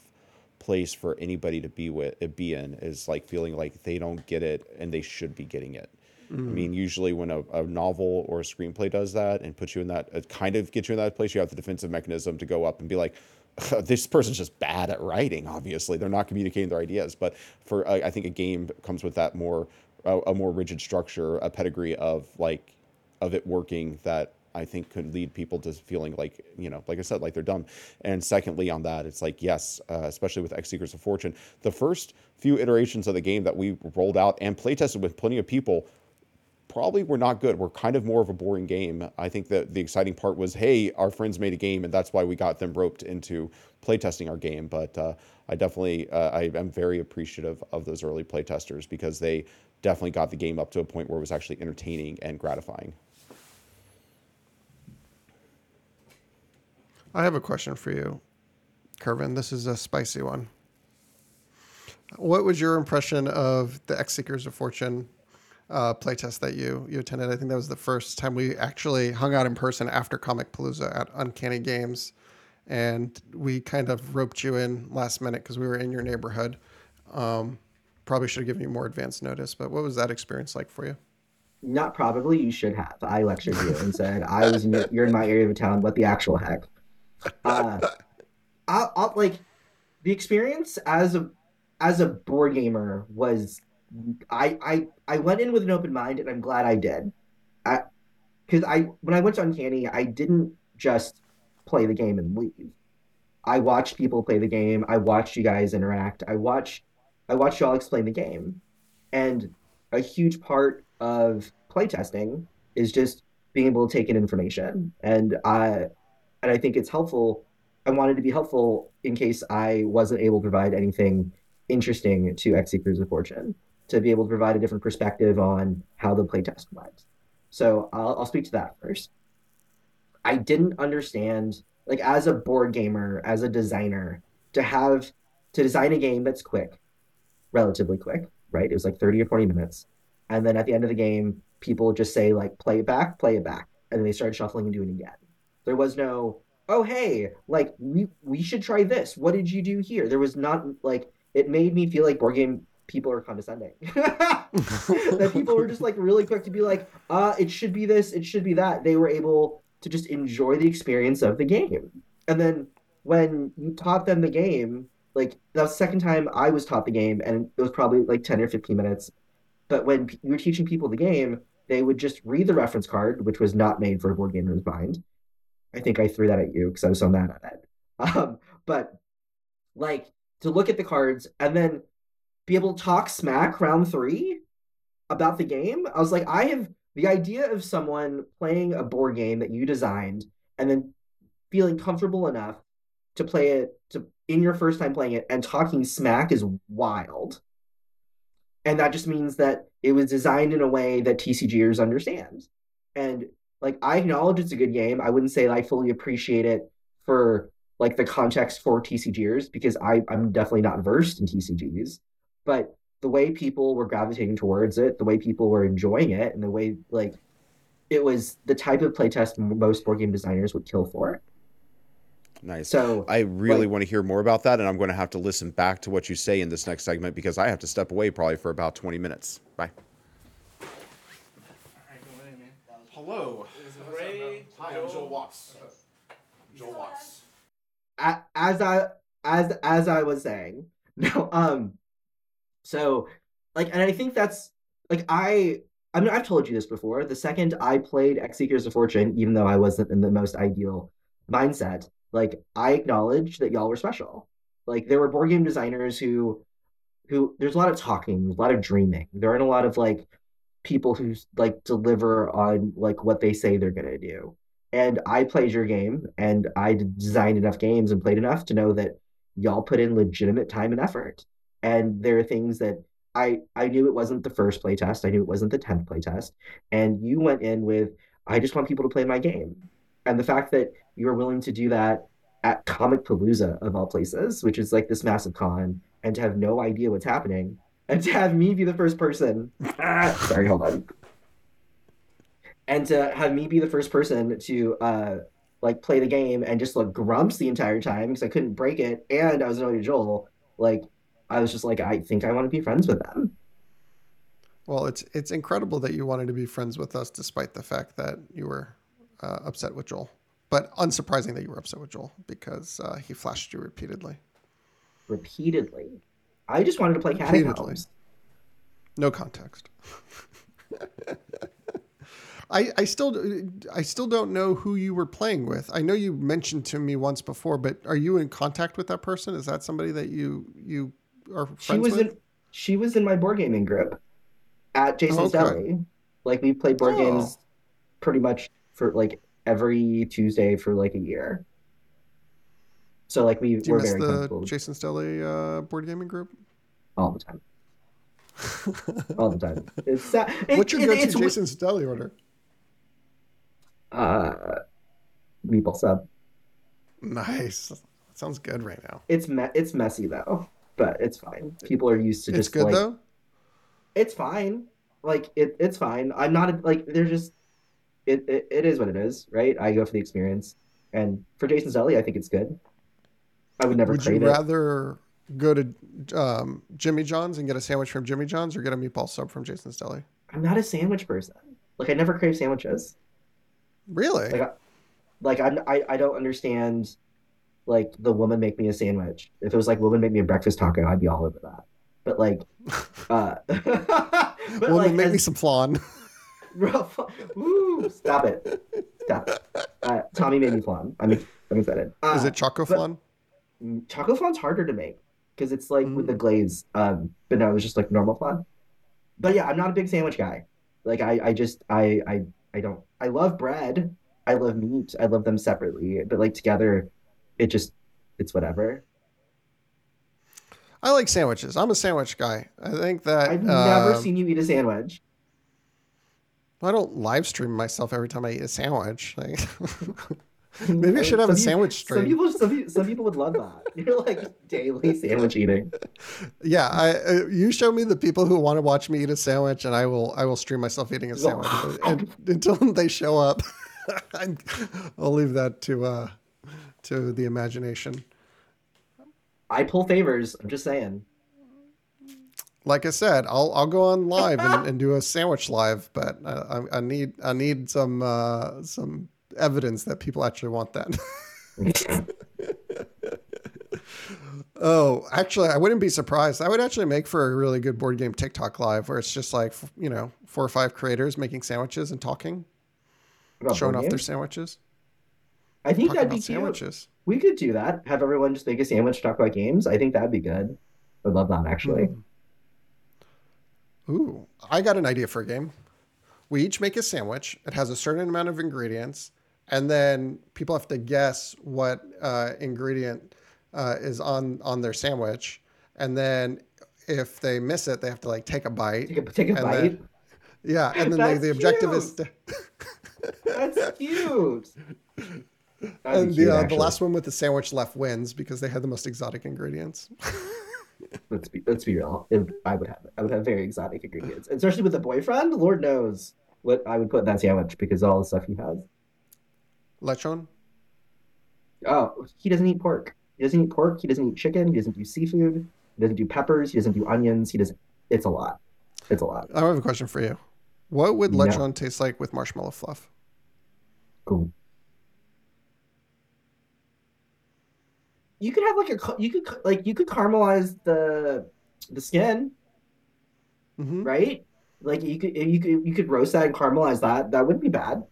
place for anybody to be with uh, be in is like feeling like they don't get it and they should be getting it. Mm. I mean, usually when a, a, novel or a screenplay does that and puts you in that, it kind of gets you in that place. You have the defensive mechanism to go up and be like, this person's just bad at writing. Obviously, they're not communicating their ideas. But for I think a game comes with that more a, a more rigid structure, a pedigree of like of it working that I think could lead people to feeling like, you know, like I said, like they're dumb. And secondly, on that, it's like, yes, uh, especially with X Seekers of Fortune, the first few iterations of the game that we rolled out and playtested with plenty of people probably were not good. We're kind of more of a boring game. I think that the exciting part was, hey, our friends made a game, and that's why we got them roped into playtesting our game. But uh, I definitely, uh, I am very appreciative of those early playtesters because they definitely got the game up to a point where it was actually entertaining and gratifying. I have a question for you, Kervin. This is a spicy one. What was your impression of the X Seekers of Fortune uh, playtest that you you attended? I think that was the first time we actually hung out in person after Comicpalooza at Uncanny Games, and we kind of roped you in last minute because we were in your neighborhood. Um, probably should have given you more advance notice, but what was that experience like for you? Not probably. You should have. I lectured you and said I was in your, you're in my area of town. What the actual heck? uh, I'll, I'll, like the experience as a as a board gamer was I I I went in with an open mind and I'm glad I did. Because I when I went to Uncanny, I didn't just play the game and leave. I watched people play the game. I watched you guys interact. I watched I watched y'all explain the game. And a huge part of playtesting is just being able to take in information. And I and I think it's helpful. I wanted to be helpful in case I wasn't able to provide anything interesting to Seekers of Fortune to be able to provide a different perspective on how the playtest went. So I'll, I'll speak to that first. I didn't understand, like as a board gamer, as a designer, to have to design a game that's quick, relatively quick, right? It was like 30 or 40 minutes. And then at the end of the game, people just say like play it back, play it back. And then they start shuffling and doing it again. There was no, oh hey, like we we should try this. What did you do here? There was not like it made me feel like board game people are condescending. that people were just like really quick to be like, uh, it should be this, it should be that. They were able to just enjoy the experience of the game. And then when you taught them the game, like that was the second time I was taught the game, and it was probably like 10 or 15 minutes. But when you were teaching people the game, they would just read the reference card, which was not made for a board gamer's mind, I think I threw that at you because I was so mad at it. Um, but like to look at the cards and then be able to talk smack round three about the game. I was like, I have the idea of someone playing a board game that you designed and then feeling comfortable enough to play it to in your first time playing it and talking smack is wild. And that just means that it was designed in a way that TCGers understand. And like I acknowledge it's a good game. I wouldn't say I fully appreciate it for like the context for TCGers because I I'm definitely not versed in TCGs, but the way people were gravitating towards it, the way people were enjoying it, and the way like it was the type of playtest most board game designers would kill for it. Nice. So I really like, want to hear more about that, and I'm going to have to listen back to what you say in this next segment because I have to step away probably for about 20 minutes. Bye. Hello. Watts. Joel Watts. as I as as I was saying, no, um, so like, and I think that's like I I mean I've told you this before. The second I played X Seekers of Fortune, even though I wasn't in the most ideal mindset, like I acknowledged that y'all were special. Like there were board game designers who who there's a lot of talking, a lot of dreaming. There aren't a lot of like people who like deliver on like what they say they're gonna do and I played your game and I designed enough games and played enough to know that y'all put in legitimate time and effort. And there are things that I I knew it wasn't the first playtest, I knew it wasn't the 10th playtest, and you went in with I just want people to play my game. And the fact that you were willing to do that at Comicpalooza of all places, which is like this massive con, and to have no idea what's happening, and to have me be the first person. Sorry, hold on and to have me be the first person to uh like play the game and just look grumps the entire time because I couldn't break it and I was annoyed at Joel, like I was just like, I think I want to be friends with them. Well, it's it's incredible that you wanted to be friends with us despite the fact that you were uh, upset with Joel. But unsurprising that you were upset with Joel because uh, he flashed you repeatedly. Repeatedly. I just wanted to play. Catacombs. No context. I, I still I still don't know who you were playing with. I know you mentioned to me once before, but are you in contact with that person? Is that somebody that you you are She was with? in she was in my board gaming group at Jason's Okay. Deli. Like we played board Oh. games pretty much for like every Tuesday for like a year. So like we Do you were miss very the comfortable Jason's Deli uh, board gaming group? all the time. All the time. It's sad. It- What's your it- go-to Jason's Deli order? uh meatball sub. Nice. Sounds good right now. It's me- it's messy though, but it's fine. People are used to just. It's just good like though. it's fine. Like it it's fine. I'm not like they're just it, it it is what it is, right? I go for the experience. And for Jason's Deli, I think it's good. I would never Would you crave it. rather go to um, Jimmy John's and get a sandwich from Jimmy John's or get a meatball sub from Jason's Deli? I'm not a sandwich person. Like I never crave sandwiches. Really? Like I, like I'm, I I don't understand like the woman make me a sandwich. If it was like woman make me a breakfast taco, I'd be all over that. But like uh but Woman, like make me some flan. Woo, stop it. Stop it. Uh, Tommy made me flan. I'm, I'm excited. Uh, Is it choco flan? choco flan's harder to make because it's like with the Mm. glaze. Um, but no, it was just like normal flan. But yeah, I'm not a big sandwich guy. Like I, I just I, I I don't I love bread. I love meat. I love them separately. But like together, it just it's whatever. I like sandwiches. I'm a sandwich guy. I think that I've never um, seen you eat a sandwich. I don't live stream myself every time I eat a sandwich. Like, maybe I should have a Some peop- sandwich stream. some, people- some people would love that. You're like daily sandwich eating. Yeah, I, uh, you show me the people who want to watch me eat a sandwich, and I will I will stream myself eating a sandwich and, until they show up. I'll leave that to uh, to the imagination. I pull favors. I'm just saying. Like I said, I'll I'll go on live and, and do a sandwich live, but I, I, need I need some uh, some evidence that people actually want that. Oh, actually, I wouldn't be surprised. I would actually make for a really good board game TikTok live where it's just like, you know, four or five creators making sandwiches and talking, showing off their sandwiches, I think talking that'd be about cute. sandwiches. We could do that. Have everyone just make a sandwich, talk about games. I think that'd be good. I'd love that actually. Ooh, I got an idea for a game. We each make a sandwich. It has a certain amount of ingredients, and then people have to guess what uh, ingredient uh, is on on their sandwich. And then if they miss it, they have to like take a bite. Take a take a bite. then- Yeah, and then the, the objective is to, That's cute. And cute, the, uh, the last one with the sandwich left wins because they had the most exotic ingredients. Let's be let's be real. I would have I would have very exotic ingredients, especially with a boyfriend. Lord knows what I would put in that sandwich because all the stuff he has. Lechon? Oh, he doesn't eat pork. He doesn't eat pork. He doesn't eat chicken. He doesn't do seafood. He doesn't do peppers. He doesn't do onions. He doesn't. It's a lot. It's a lot. I have a question for you. What would No. lechon taste like with marshmallow fluff? Cool. You could have like a you could like you could caramelize the the skin, hmm right? Like you could you could you could roast that and caramelize that. That wouldn't be bad.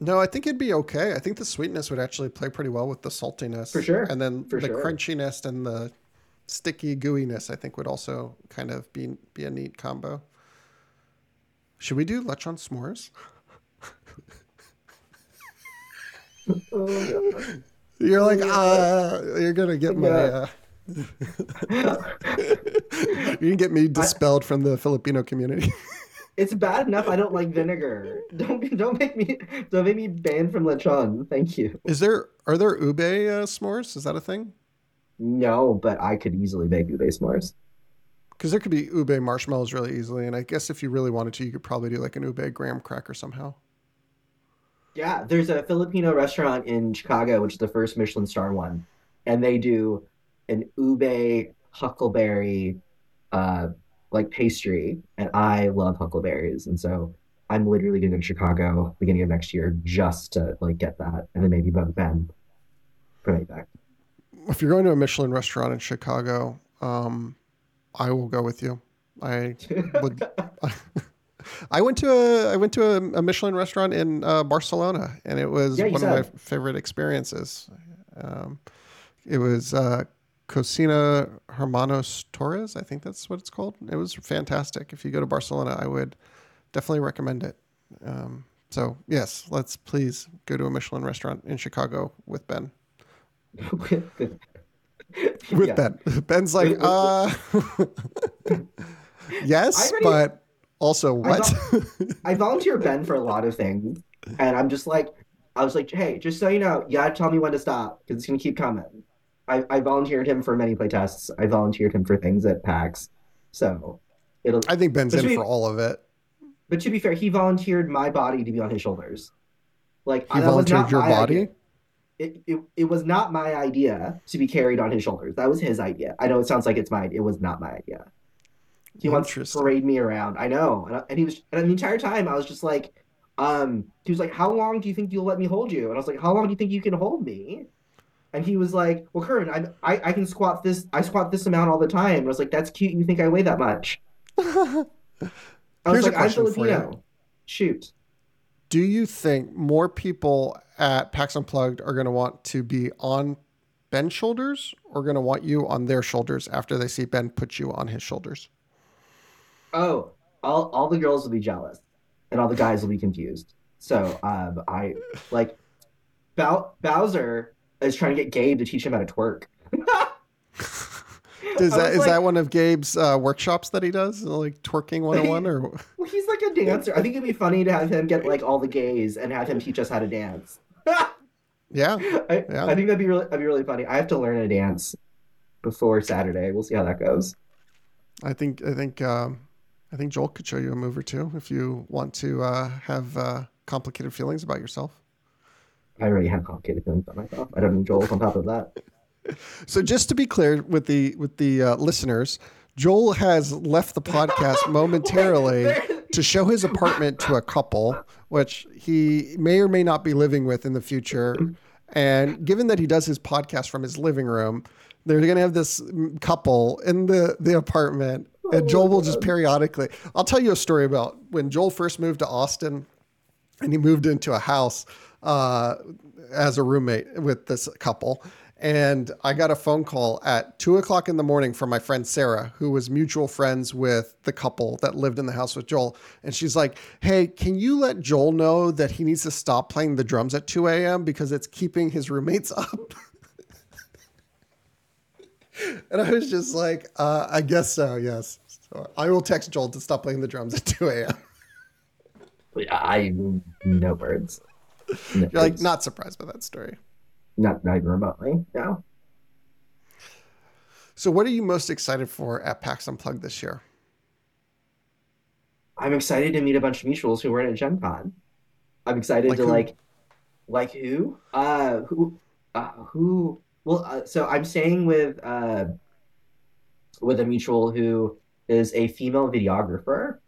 No, I think it'd be okay. I think the sweetness would actually play pretty well with the saltiness. For sure. And then For the sure. crunchiness and the sticky gooiness, I think, would also kind of be be a neat combo. Should we do lechon s'mores? You're like, ah, you're gonna get my. Uh, you can get me dispelled from the Filipino community. It's bad enough I don't like vinegar. Don't don't make me don't make me banned from lechon. Thank you. Is there are there ube uh, s'mores? Is that a thing? No, but I could easily make ube s'mores. Because there could be ube marshmallows really easily, and I guess if you really wanted to, you could probably do like an ube graham cracker somehow. Yeah, there's a Filipino restaurant in Chicago, which is the first Michelin star one, and they do an ube huckleberry uh like pastry, and I love huckleberries, and so I'm literally going to Chicago beginning of next year just to like get that, and then maybe bug Ben for me back. If you're going to a Michelin restaurant in Chicago, um, I will go with you. I would. I went to a I went to a, a Michelin restaurant in uh, Barcelona, and it was Yeah, one of my favorite experiences. Um, it was uh, Cocina Hermanos Torres, I think that's what it's called. It was fantastic. If you go to Barcelona, I would definitely recommend it. Um, so yes, let's please go to a Michelin restaurant in Chicago with Ben. with Yeah. Ben, Ben's like, uh, yes, already- but also I what? I volunteer Ben for a lot of things, and I'm just like, I was like, hey, just so you know, you gotta tell me when to stop because it's gonna keep coming. I, I volunteered him for many playtests. I volunteered him for things at PAX, so it'll. I think Ben's in we- for all of it. But to be fair, he volunteered my body to be on his shoulders. Like He volunteered your body. It, it, it was not my idea to be carried on his shoulders. That was his idea. I know it sounds like it's mine. It was not my idea. He wants to parade me around. I know, and, I- and he was, and the entire time I was just like, um, he was like, "How long do you think you'll let me hold you?" And I was like, "How long do you think you can hold me?" And he was like, "Well, Kervin, I, I I can squat this. I squat this amount all the time." And I was like, "That's cute. You think I weigh that much?" I was Here's a like, "I'm question for you. Filipino. Shoot." Do you think more people at PAX Unplugged are going to want to be on Ben's shoulders or going to want you on their shoulders after they see Ben put you on his shoulders? Oh, all all the girls will be jealous, and all the guys will be confused. So, um, I like Bow- Bowser is trying to get Gabe to teach him how to twerk. Is that like- that one of Gabe's uh, workshops that he does, like twerking 101 or Well, he's like a dancer. I think it'd be funny to have him get like all the gays and have him teach us how to dance. yeah, I, Yeah. I think that'd be really that'd be really funny. I have to learn a dance before Saturday. We'll see how that goes. I think I think um, I think Joel could show you a move or two if you want to uh, have uh, complicated feelings about yourself. I already have complicated feelings about myself. I don't need Joel on top of that. So just to be clear with the with the uh, listeners, Joel has left the podcast momentarily to show his apartment to a couple, which he may or may not be living with in the future. And given that he does his podcast from his living room, they're going to have this couple in the the apartment, and Joel will just periodically. I'll tell you a story about when Joel first moved to Austin, and he moved into a house uh, as a roommate with this couple. And I got a phone call at two o'clock in the morning from my friend Sarah, who was mutual friends with the couple that lived in the house with Joel. And she's like, Hey, can you let Joel know that he needs to stop playing the drums at 2 a.m. because it's keeping his roommates up? and I was just like, uh, I guess so, yes. So I will text Joel to stop playing the drums at 2 a.m. I no words. No You're like, not surprised by that story. not not even remotely. No. So, what are you most excited for at PAX Unplugged this year? I'm excited to meet a bunch of mutuals who weren't at Gen Con. I'm excited Like to who? like like who? Uh who uh who well uh, so I'm staying with uh with a mutual who is a female videographer.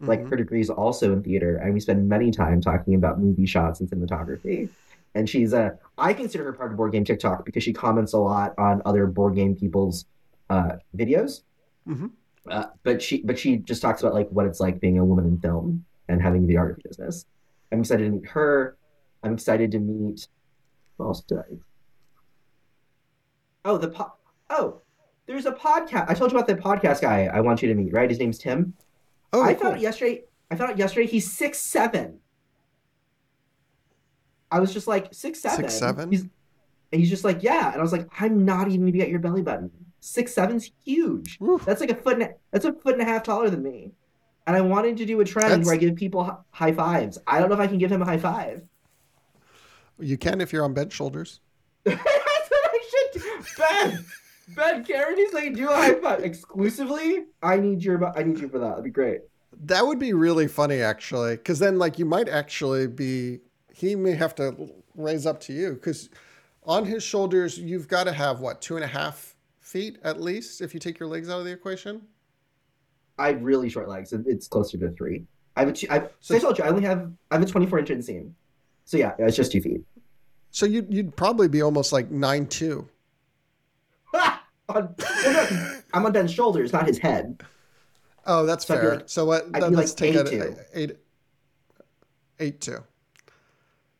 Like Mhm. her degree is also in theater, and we spend many time talking about movie shots and cinematography. and she's a. I consider her part of board game TikTok because she comments a lot on other board game people's uh, videos. Mhm. Uh, but she but she just talks about like what it's like being a woman in film and having the art of business. I'm excited to meet her. I'm excited to meet. Who else did I? Oh, the po- oh, there's a podcast. I told you about the podcast guy. I want you to meet. Right, his name's Tim. Oh, I cool. found out yesterday. I found out yesterday he's six seven. I was just like six seven. Six, seven? He's, and he's just like yeah, and I was like, I'm not even gonna be at your belly button. Six seven's huge. Woo. That's like a foot. And a, that's a foot and a half taller than me. And I wanted to do a trend That's- where I give people high fives. I don't know if I can give him a high five. You can if you're on bed shoulders. that's what I should do. Ben, Ben, Karen needs like do a high five exclusively. I need your. I need you for that. That'd be great. That would be really funny, actually, because then like you might actually be. He may have to raise up to you because on his shoulders you've got to have what two and a half feet at least if you take your legs out of the equation. I have really short legs. It's closer to three. I have a two, I, so So- I told you I only have I have a 24 inch inseam. So yeah, it's just two feet. So you'd you'd probably be almost like nine two. On- well, I'm on Ben's shoulders, not his head. Oh, that's So fair. like- so what? Then let's like take eight it two. eight, eight two.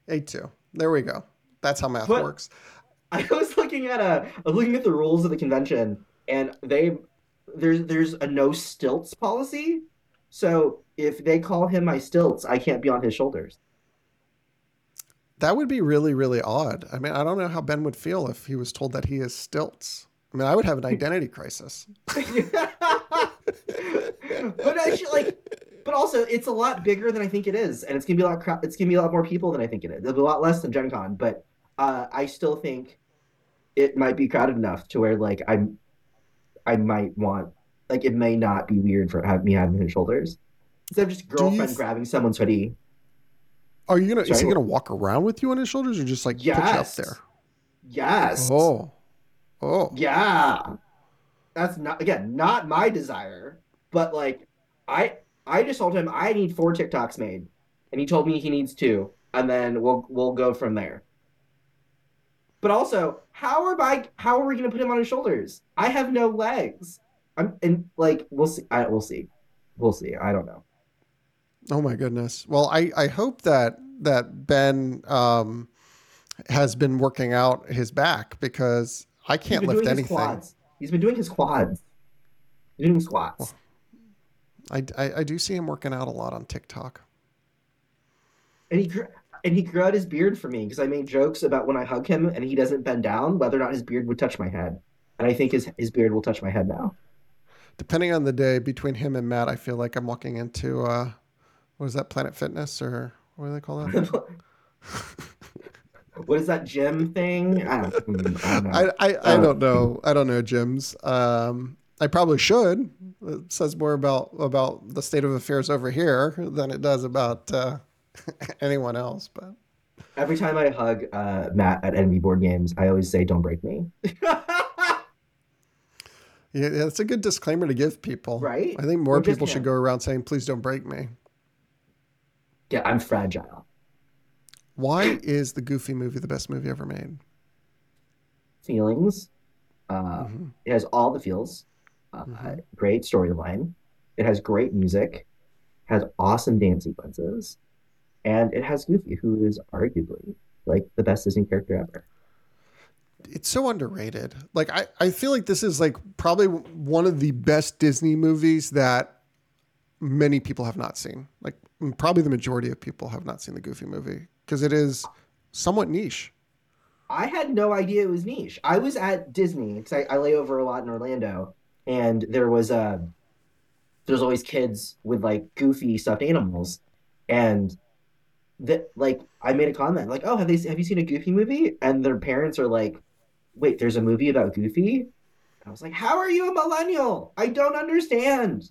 Eight two. There we go. That's how math But- works. I was looking at a I was looking at the rules of the convention, and they there's there's a no stilts policy. So if they call him my stilts, I can't be on his shoulders. That would be really, really odd. I mean, I don't know how Ben would feel if he was told that he is stilts. I mean, I would have an identity crisis. but actually, like, but also, it's a lot bigger than I think it is, and it's gonna be a lot. Cra- it's gonna be a lot more people than I think it is. It'll be a lot less than Gen Con, but uh, I still think it might be crowded enough to where like I'm, I might want like it may not be weird for have me having his shoulders instead of just girlfriend grabbing someone's hoodie. Are you gonna? Is he gonna walk around with you on his shoulders, or just like put you up there? Yes. Oh, oh. Yeah. That's not again not my desire, but like I I just told him I need four TikToks made, and he told me he needs two, and then we'll we'll go from there. But also, how are my how are we gonna put him on his shoulders? I have no legs. I'm and like we'll see. I we'll see. We'll see. I don't know. Oh my goodness. Well, I, I hope that that Ben um, has been working out his back because I can't lift anything. quads. He's been doing his quads. He's doing squats. I, I, I do see him working out a lot on TikTok. And he grew, and he grew out his beard for me because I made jokes about when I hug him and he doesn't bend down, whether or not his beard would touch my head. And I think his his beard will touch my head now. Depending on the day between him and Matt, I feel like I'm walking into uh, what is that Planet Fitness or what do they call that? what is that gym thing? I don't, mm, I don't know. I, I, I Uh, don't know. I don't know gyms. Um, I probably should. It says more about about the state of affairs over here than it does about uh, anyone else. But Every time I hug uh, Matt at enemy board games, I always say, "Don't break me." yeah, it's a good disclaimer to give people. Right? I think more people should go around saying, "Please don't break me." yeah, I'm fragile. Why is the Goofy movie the best movie ever made? Feelings. Uh, Mhm. It has all the feels. Uh, Mhm. Great storyline. It has great music. Has awesome dance sequences, and it has Goofy, who is arguably like the best Disney character ever. It's so underrated. Like I, I feel like this is like probably one of the best Disney movies that many people have not seen. Like probably the majority of people have not seen the Goofy movie because it is somewhat niche. I had no idea it was niche. I was at Disney because I, I lay over a lot in Orlando, and there was a there's always kids with like goofy stuffed animals, and that like I made a comment like, "Oh, have they have you seen a Goofy movie?" And their parents are like, "Wait, there's a movie about Goofy?" I was like, "How are you a millennial? I don't understand."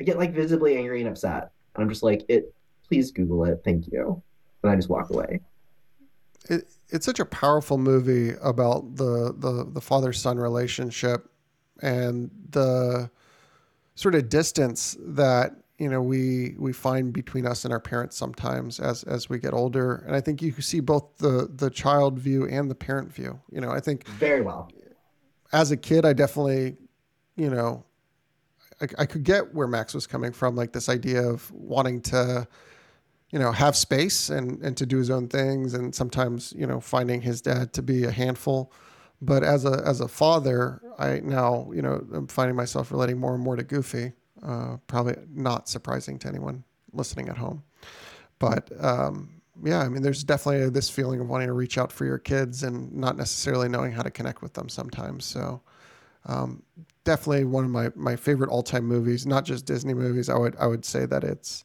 I get like visibly angry and upset, and I'm just like, "It, please Google it, thank you," and I just walk away. It, it's such a powerful movie about the the, the father son relationship and the sort of distance that you know we we find between us and our parents sometimes as as we get older and i think you see both the the child view and the parent view you know i think very well as a kid i definitely you know I, I could get where max was coming from like this idea of wanting to you know have space and and to do his own things and sometimes you know finding his dad to be a handful but as a as a father i now you know i'm finding myself relating more and more to goofy uh, probably not surprising to anyone listening at home. But um, yeah, I mean, there's definitely this feeling of wanting to reach out for your kids and not necessarily knowing how to connect with them sometimes. So um, definitely one of my, my favorite all time movies, not just Disney movies. I would I would say that it's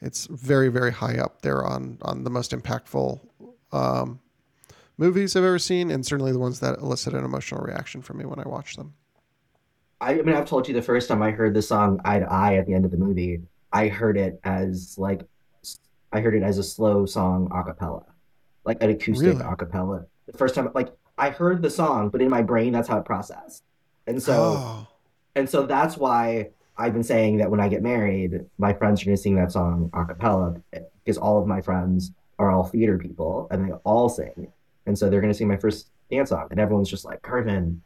it's very very high up there on on the most impactful um, movies I've ever seen, and certainly the ones that elicit an emotional reaction from me when I watch them. I, I mean, I've told you the first time I heard the song "Eye to Eye" at the end of the movie, I heard it as like, I heard it as a slow song a cappella, like an acoustic really? a cappella. The first time, like I heard the song, but in my brain, that's how it processed, and so, oh. and so that's why I've been saying that when I get married, my friends are going to sing that song a cappella because all of my friends are all theater people and they all sing, and so they're going to sing my first dance song, and everyone's just like, Kervin,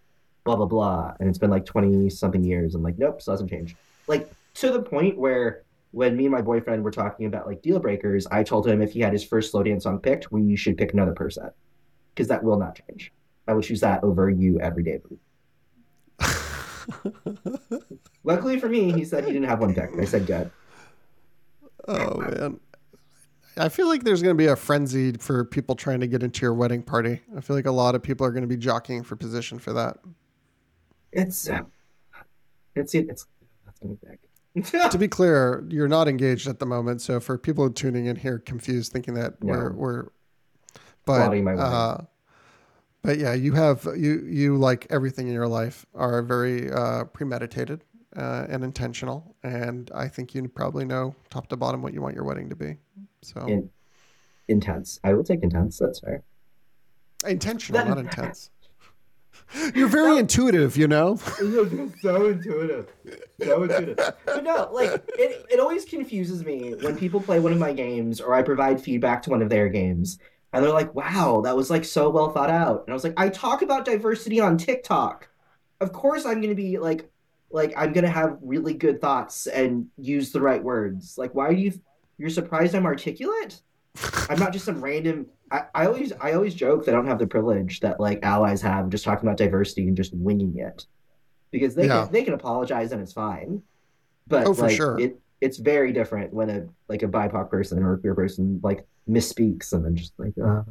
blah blah blah. And it's been like 20 something years. I'm like nope still hasn't changed like to the point where when me and my boyfriend were talking about like deal breakers i told him if he had his first slow dance song picked we should pick another person because that will not change. I would choose that over you every day luckily for me he said he didn't have one picked i said good oh man I feel like there's going to be a frenzy for people trying to get into your wedding party. I feel like a lot of people are going to be jockeying for position for that it's uh, it's it's to be clear, you're not engaged at the moment. So for people tuning in here confused, thinking that no. we're we're, but uh, but yeah, you have you you like everything in your life are very uh, premeditated uh, and intentional, and I think you probably know top to bottom what you want your wedding to be. So in, intense, I will take intense. That's fair. Intentional, not intense. You're very intuitive, you know. so intuitive, so intuitive. But no, like it, it always confuses me when people play one of my games or I provide feedback to one of their games, and they're like, "Wow, that was like so well thought out." And I was like, "I talk about diversity on TikTok. Of course, I'm going to be like, like I'm going to have really good thoughts and use the right words. Like, why do you? You're surprised I'm articulate? I'm not just some random I, I always I always joke that I don't have the privilege that like allies have just talking about diversity and just winging it. Because they yeah. can, they can apologize and it's fine. But oh, for like, sure. it it's very different when a like a BIPOC person or a queer person like misspeaks and then just like uh,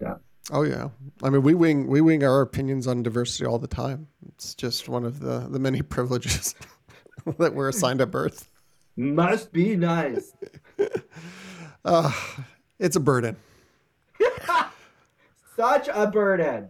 yeah. Oh yeah. I mean we wing we wing our opinions on diversity all the time. It's just one of the the many privileges that we're assigned at birth. Must be nice. uh, it's a burden. Such a burden.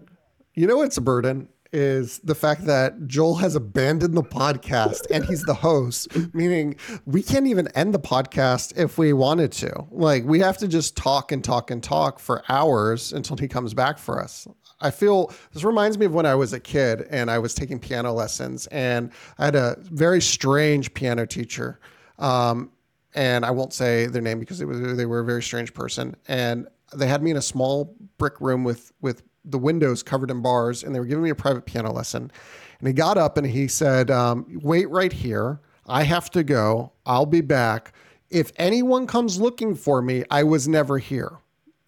You know it's a burden? Is the fact that Joel has abandoned the podcast and he's the host, meaning we can't even end the podcast if we wanted to. Like, we have to just talk and talk and talk for hours until he comes back for us. I feel this reminds me of when I was a kid and I was taking piano lessons, and I had a very strange piano teacher. Um, and I won't say their name because was they were a very strange person. And they had me in a small brick room with with the windows covered in bars, and they were giving me a private piano lesson. And he got up and he said, um, "Wait right here. I have to go. I'll be back. If anyone comes looking for me, I was never here."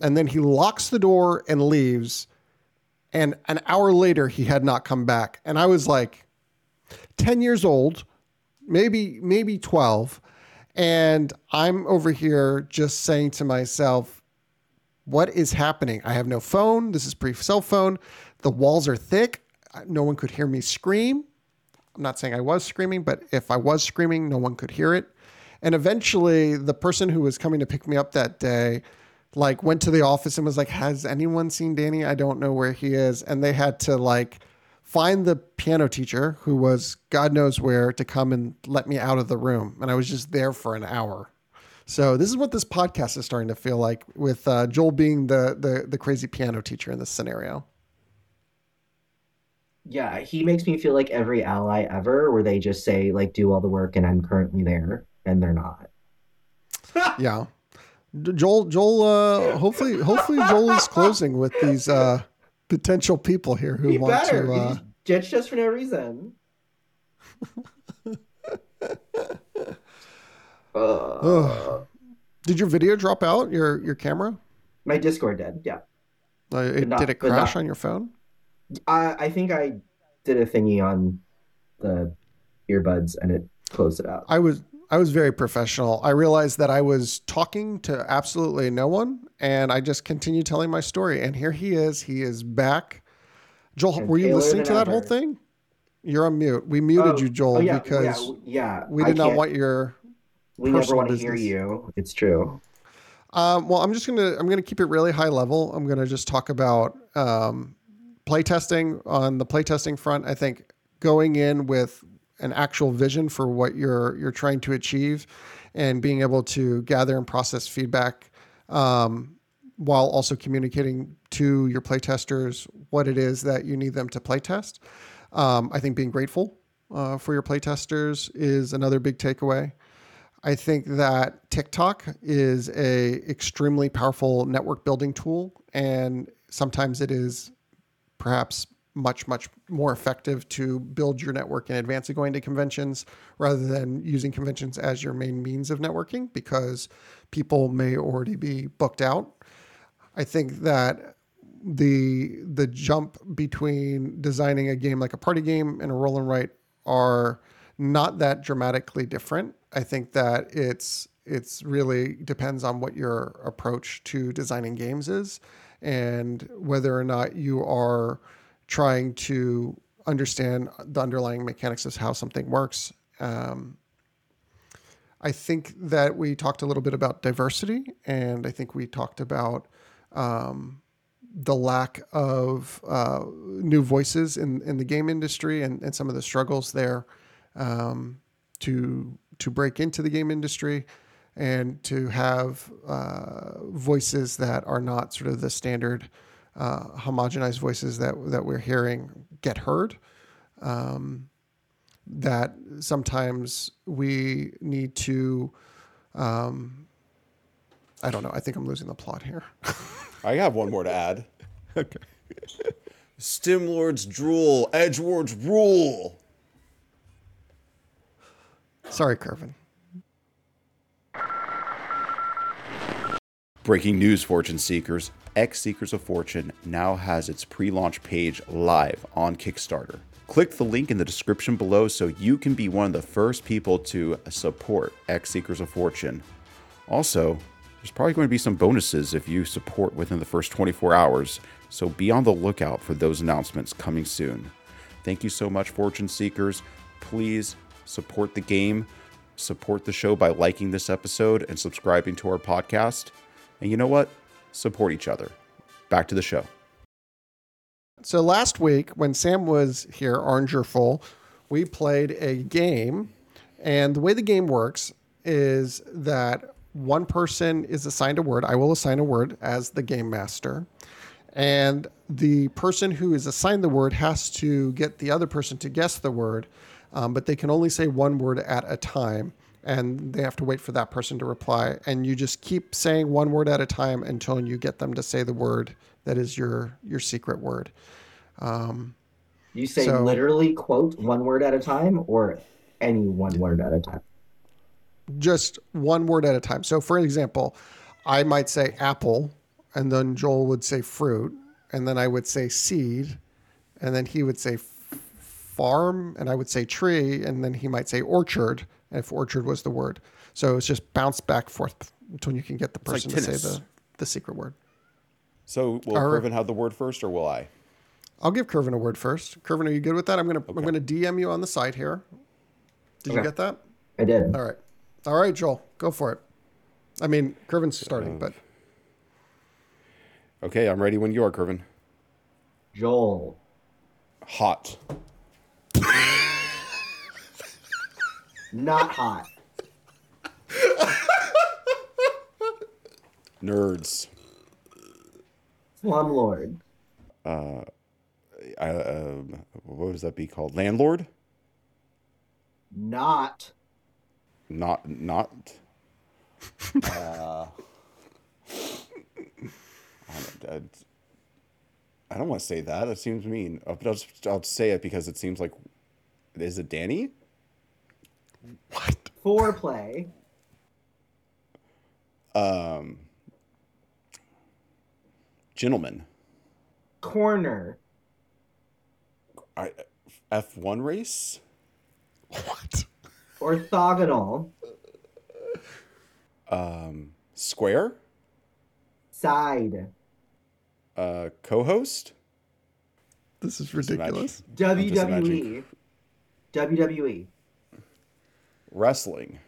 And then he locks the door and leaves. And an hour later, he had not come back. And I was like, 10 years old, maybe maybe 12 and i'm over here just saying to myself what is happening? I have no phone. This is pre cell phone. The walls are thick. No one could hear me scream. I'm not saying I was screaming, but if I was screaming, no one could hear it. And eventually, the person who was coming to pick me up that day, like, went to the office and was like, "Has anyone seen Danny? I don't know where he is." And they had to like find the piano teacher who was God knows where to come and let me out of the room. And I was just there for an hour. So this is what this podcast is starting to feel like, with uh, Joel being the, the the crazy piano teacher in this scenario. Yeah, he makes me feel like every ally ever, where they just say like, "Do all the work," and I'm currently there, and they're not. yeah. Joel, Joel, uh, hopefully, hopefully Joel is closing with these uh, potential people here who He want better. to. Uh, just us for no reason. uh. Did your video drop out? Your your camera? my Discord did. Yeah. Uh, it, not- did it crash on your phone? I I think I did a thingy on the earbuds and it closed it out. I was I was very professional. I realized that I was talking to absolutely no one, and I just continued telling my story. And here he is. He is back. Joel, And were you listening to that whole thing? You're on mute. We muted Oh, you, Joel, oh, yeah, because yeah, yeah, we did not want your. We never want to hear you. It's true. Um, well, I'm just gonna I'm gonna keep it really high level. I'm gonna just talk about um, playtesting on the playtesting front. I think going in with an actual vision for what you're you're trying to achieve, and being able to gather and process feedback, um, while also communicating to your playtesters what it is that you need them to playtest. Um, I think being grateful uh, for your playtesters is another big takeaway. I think that TikTok is a extremely powerful network building tool, and sometimes it is perhaps much much more effective to build your network in advance of going to conventions rather than using conventions as your main means of networking because people may already be booked out. I think that the the jump between designing a game like a party game and a roll and write are not that dramatically different. I think that it's it's really depends on what your approach to designing games is and whether or not you are trying to understand the underlying mechanics of how something works. Um, I think that we talked a little bit about diversity, and I think we talked about um, the lack of uh, new voices in, in the game industry and, and some of the struggles there um, to to break into the game industry and to have uh, voices that are not sort of the standard uh, homogenized voices that that we're hearing get heard. Um, that sometimes we need to. Um, I don't know. I think I'm losing the plot here. I have one more to add. okay. Stimlord's drool, Edgewords rule. Sorry, Kervin. Breaking news, Fortune Seekers. X Seekers of Fortune now has its pre launch page live on Kickstarter. Click the link in the description below so you can be one of the first people to support X Seekers of Fortune. Also, there's probably going to be some bonuses if you support within the first 24 hours, so be on the lookout for those announcements coming soon. Thank you so much, Fortune Seekers. Please support the game, support the show by liking this episode and subscribing to our podcast. And you know what? Support each other. Back to the show. So last week, when Sam was here, Oranger Full, we played a game. And the way the game works is that one person is assigned a word. I will assign a word as the game master. And the person who is assigned the word has to get the other person to guess the word, um, but they can only say one word at a time. And they have to wait for that person to reply. And you just keep saying one word at a time until you get them to say the word that is your your secret word. You say So- literally quote one word at a time or any one word at a time. just one word at a time. So, for example, I might say apple, and then Joel would say fruit, and then I would say seed, and then he would say farm, and I would say tree, and then he might say orchard, if orchard was the word. So it's just bounce back forth until you can get the like person to say the, the secret word. So, will All right. Kervin have the word first, or will I? I'll give Kervin a word first. Kervin, are you good with that? I'm gonna I'm gonna DM you on the side here. Did you get that? I did. All right. All right, Joel, go for it. I mean, Kervin's starting, um, but Okay, I'm ready when you are, Kervin. Joel. Hot. Not hot. Nerds. Slumlord. Uh, I, um, what would that be called? Landlord? Not. not not. Uh, I don't, I don't want to say that. That seems mean. But I'll just I'll say it because it seems like. Is it Danny? What? Foreplay. Um. Gentlemen, Corner. I F one race. What? Orthogonal. Um, Square. Side. Uh, co-host. This is ridiculous. WWE. WWE. Wrestling.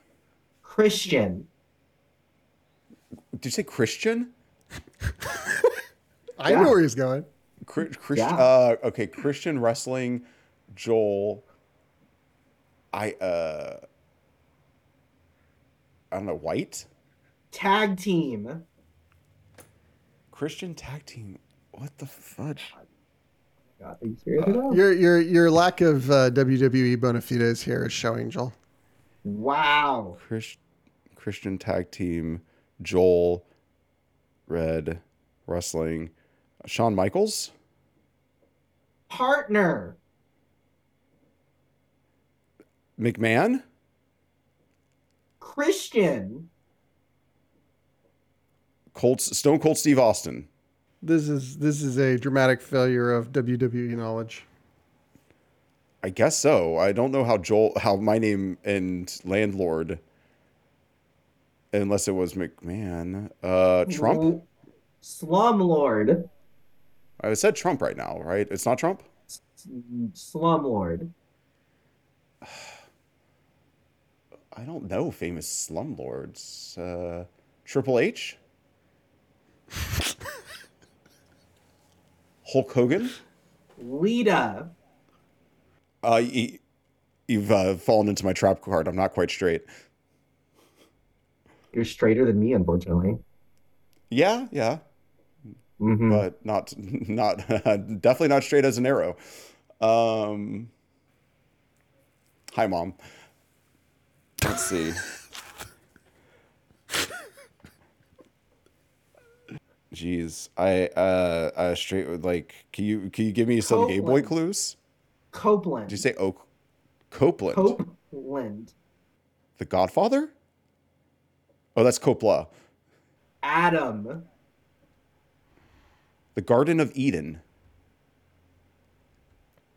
Christian. Did you say Christian? I Yeah. know where he's going. Chri- Christian. Yeah. Uh, okay, Christian wrestling. Joel. I uh. I don't know. White. Tag team. Christian tag team. What the fudge? God, are you serious at all? Your your your lack of uh, WWE bona fides here is showing, Joel. Wow. Chris, Christian tag team. Joel. Red. Wrestling. Shawn Michaels. Partner. McMahon. Christian. Cold. Stone Cold Steve Austin. This is this is a dramatic failure of WWE knowledge. I guess so. I don't know how Joel, how my name and landlord, unless it was McMahon, uh, Trump. Slumlord. I said Trump right now, right? It's not Trump. Slumlord. I don't know famous slumlords. Uh, Triple H. Hulk Hogan. Lita. Uh, you've uh, fallen into my trap card. I'm not quite straight. You're straighter than me, unfortunately. Yeah, yeah, hmm but not not definitely not straight as an arrow. Um, hi, mom. Let's see. Jeez, I uh, uh straight like, can you can you give me some Game Boy Copeland. clues? Copeland. Did you say Oak Copeland? Copeland. The Godfather? Oh, that's Coppola. Adam. The Garden of Eden.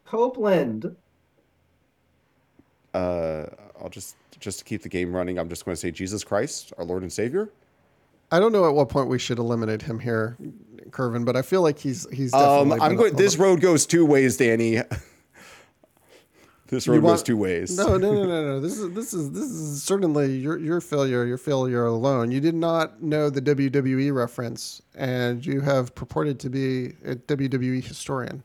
Copeland. Uh, I'll just just to keep the game running. I'm just going to say Jesus Christ, our Lord and Savior. I don't know at what point we should eliminate him here, Kervin, but I feel like he's he's Um, definitely. I'm going. This road goes two ways, Danny. this road You goes two ways. No, no, no, no, no. This is this is this is certainly your your failure. Your failure alone. You did not know the WWE reference, and you have purported to be a WWE historian.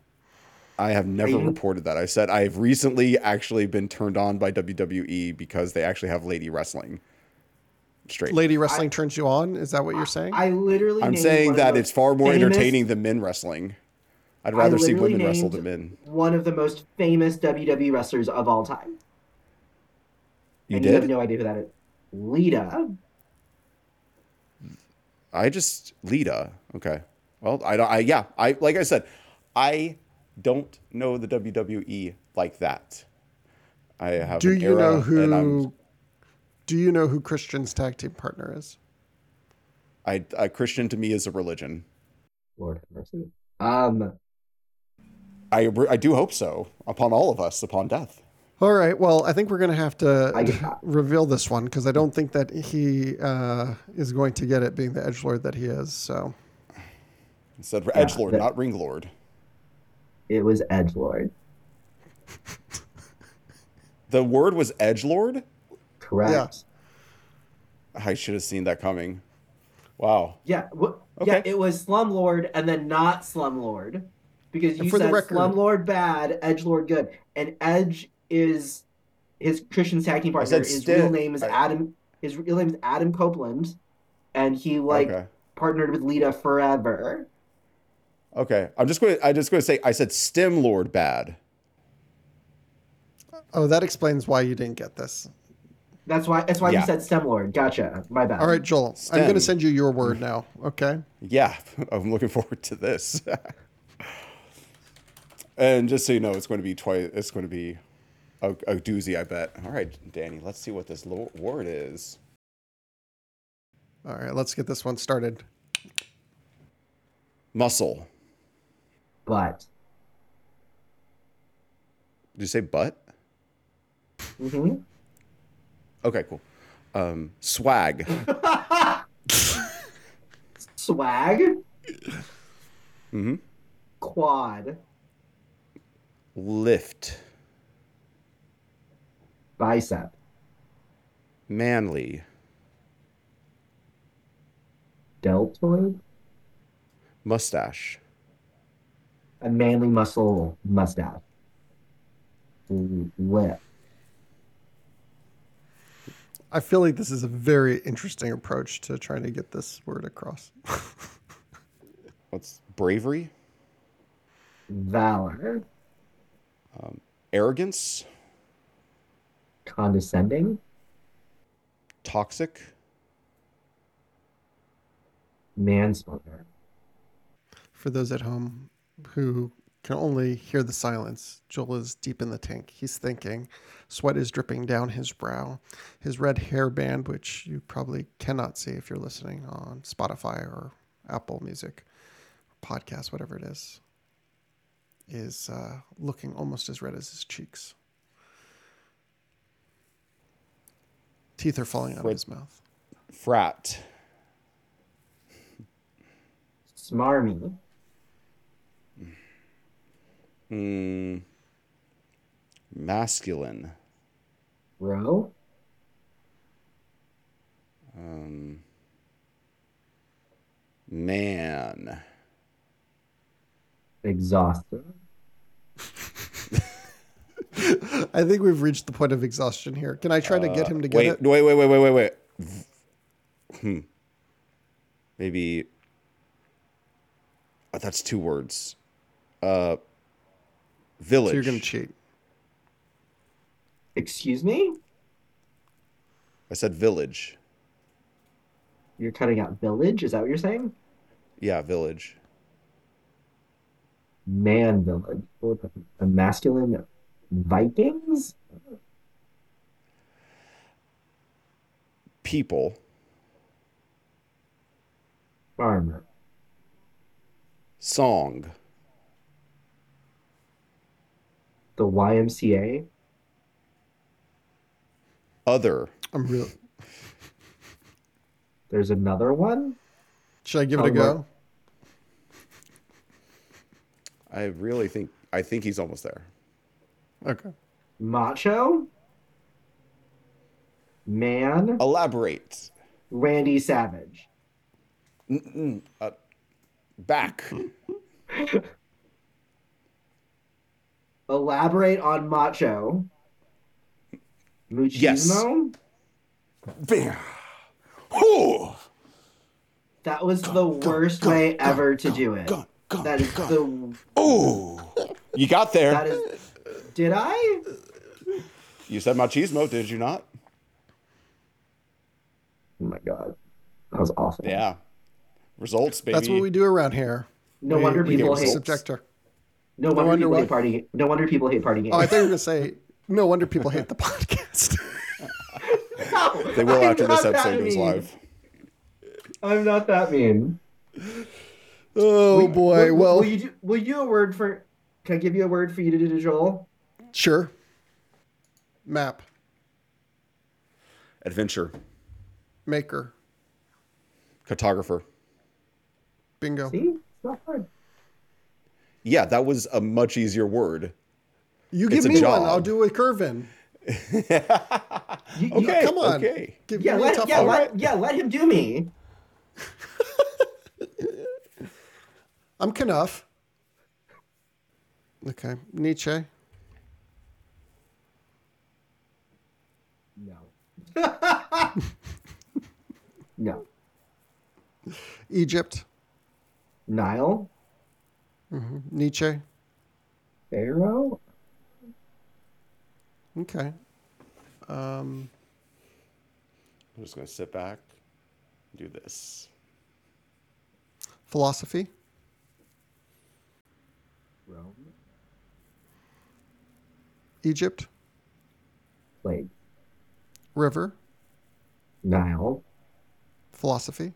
I have never you- reported that. I said I've recently actually been turned on by WWE because they actually have lady wrestling. Straight. Lady wrestling turns you on. Is that what you're saying? I literally. I'm named saying that it's far more entertaining than men wrestling. I'd rather see literally women wrestle named than men. One of the most famous WWE wrestlers of all time. You and you have did? no idea who that is. Lita. I just Lita. Okay. Well, I don't. I yeah. I like I said, I don't know the WWE like that. I have. do an you know era, and I'm- who? Do you know who Christian's tag team partner is? I, I Christian to me is a religion. Lord have mercy. Um. I I do hope so upon all of us upon death. All right. Well, I think we're going to have to I reveal this one because I don't think that he uh, is going to get it, being the edge lord that he is. So Instead for Yeah, edge lord, that- not ring lord. It was Edge Lord. The word was edge lord. Correct. I should have seen that coming. Wow. Yeah. wh- Yeah. It was Slumlord and then not Slumlord because And you for the said record- Slumlord bad, Edge Lord good, and Edge is his Christian tag team partner. His sti- real name is I- Adam. His real name is Adam Copeland, and he like okay. partnered with Lita forever. Okay. I'm just going. to I'm just going to say. I said stem lord bad. Oh, that explains why you didn't get this. That's why. That's why Yeah. you said STEM Lord. Gotcha. My bad. All right, Joel. I'm going to send you your word now. Okay. Yeah, I'm looking forward to this. and just so you know, it's going to be twice. It's going to be a, a doozy, I bet. All right, Danny, let's see what this lo- word is. All right. Let's get this one started. Muscle. But. Did you say butt? Mm-hmm. Okay, cool. Um, swag. Swag. hmm Quad. Lift. Bicep. Manly. Deltoid. Mustache. A manly muscle mustache. Lip. I feel like this is a very interesting approach to trying to get this word across. What's bravery? Valor. Arrogance. Condescending. Toxic. Manslaughter. For those at home who can only hear the silence, Joel is deep in the tank. He's thinking. Sweat is dripping down his brow. His red hairband, which you probably cannot see if you're listening on Spotify or Apple Music, podcast, whatever it is, is uh, looking almost as red as his cheeks. Teeth are falling out of his mouth. Frat. Smarmy. Mm, masculine. Bro. Um, man. Exhausted. I think we've reached the point of exhaustion here. Can I try to get him to get wait, it? wait, wait, wait, wait, wait, wait. Hmm. Maybe. oh, that's two words. Uh, village. So you're going to cheat. Excuse me? I said village. You're cutting out village? Is that what you're saying? Yeah, village. Man village. A masculine Vikings? People. Farmer. Song. The YMCA? Other. I'm real. There's another one? Should I give it a go? I really think. I think he's almost there. Okay. Macho? Man? Elaborate. Randy Savage. Uh, back. Elaborate on macho. Machismo? Yes. Bam. Whew. That was the worst way ever to do it. Gun, gun, That is gun. the Ooh. You got there. that is did I? You said machismo, did you not? Oh my god. That was awful. Yeah. Results, baby. That's what we do around here. No We- wonder people hate subjector. no wonder, wonder people what? hate party no wonder people hate party games. Oh, I thought you were going to say, no wonder people hate the podcast. No, They will I'm after this episode goes live. I'm not that mean. Oh, Will- boy. will, well, will you do will you a word for can I give you a word for you to do to Joel? sure. Map. Adventure. Maker. Cartographer. Bingo. See? It's not hard. Yeah, that was a much easier word. You give It's a me one. I'll do a curve in. You- you- Okay. Come on. Okay. Give yeah, me a let, tough yeah, one. let, yeah, let him do me. I'm Kenough. Okay. Nietzsche. No. no. Egypt. Nile? Nietzsche. Pharaoh? Okay. Um, I'm just gonna sit back, do this. Philosophy, Rome, Egypt, plague, river, Nile, philosophy,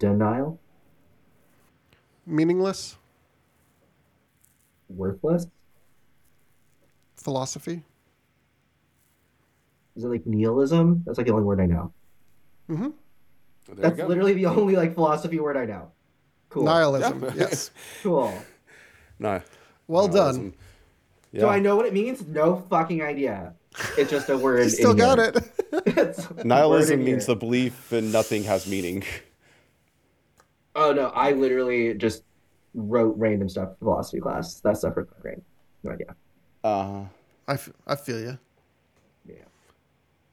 denial, meaningless, worthless. philosophy. Is it like nihilism? That's like the only word I know. hmm So there That's literally the only like philosophy word I know. Cool. Nihilism. Yeah. Yes. Cool. No. Well nihilism. done. Yeah. Do I know what it means? No fucking idea. It's just a word. You still in got here. it. It's a word Nihilism means here. the belief in nothing has meaning. Oh no, I literally just wrote random stuff for philosophy class. That stuff hurt my brain. No idea. Uh, I, f- I feel you. Yeah.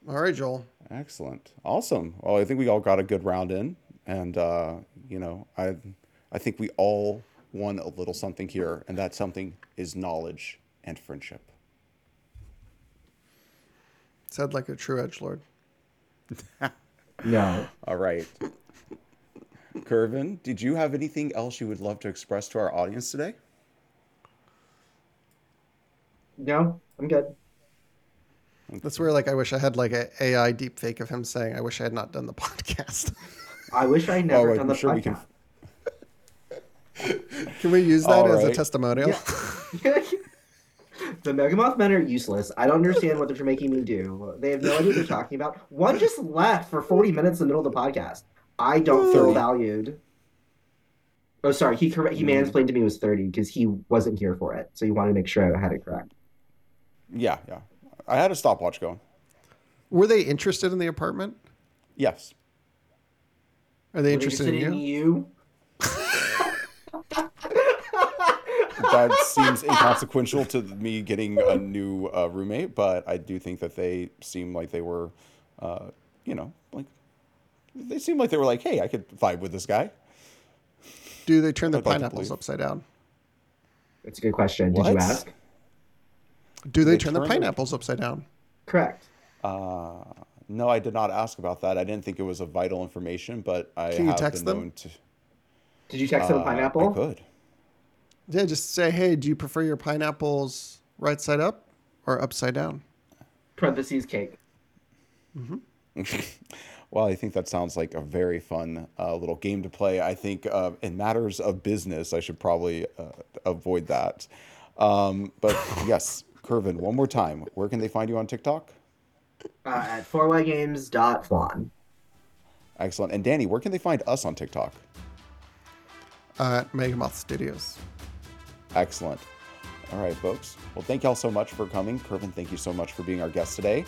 All right, Joel. excellent, awesome. Well, I think we all got a good round in, and uh, you know, I, I think we all won a little something here, and that something is knowledge and friendship. Said like a true edge lord. No. All right. Kervin, did you have anything else you would love to express to our audience today? No, I'm good. That's where like I wish I had like a AI deep fake of him saying, "I wish I had not done the podcast." I wish I oh, never wait, done I'm the sure we can- podcast. Can we use that All as a testimonial? Yeah. the Mega Moth men are useless. I don't understand what they're making me do. They have no idea what they're talking about. One just left for 40 minutes in the middle of the podcast. I don't feel valued. Oh, sorry. He correct. He Mm. mansplained to me it was 30 because he wasn't here for it. So he wanted to make sure I had it correct. Yeah, yeah. I had a stopwatch going. Were they interested in the apartment? Yes. Are they Were interested, in you? you? that seems inconsequential to me getting a new uh, roommate, but I do think that they seem like they were, uh, you know, like they seem like they were like, hey, I could vibe with this guy. Do they turn the I'd pineapples believe. upside down? That's a good question. Did you ask? Do they, They turn the turn them- pineapples upside down? Correct. Uh, no, I did not ask about that. I didn't think it was a vital information, but I Can you have text been them? known to. Did you text him uh, a pineapple? I could. Yeah, just say, "Hey, do you prefer your pineapples right side up or upside down?" Parentheses cake. Well, I think that sounds like a very fun uh, little game to play. I think uh, in matters of business, I should probably uh, avoid that. Um, but yes, Kervin, one more time. Where can they find you on TikTok? Uh, at forwhygames.flan. Excellent. And Danny, where can they find us on TikTok? Uh, at Mega Moth Studios. Excellent. All right, folks. Well, thank y'all so much for coming. Kervin, thank you so much for being our guest today.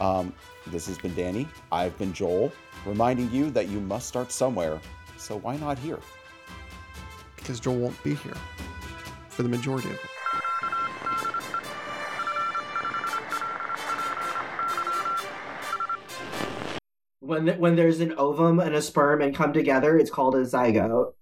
Um, this has been Danny. I've been Joel, reminding you that you must start somewhere. So why not here? because Joel won't be here for the majority of it. When when there's an ovum and a sperm and come together, it's called a zygote.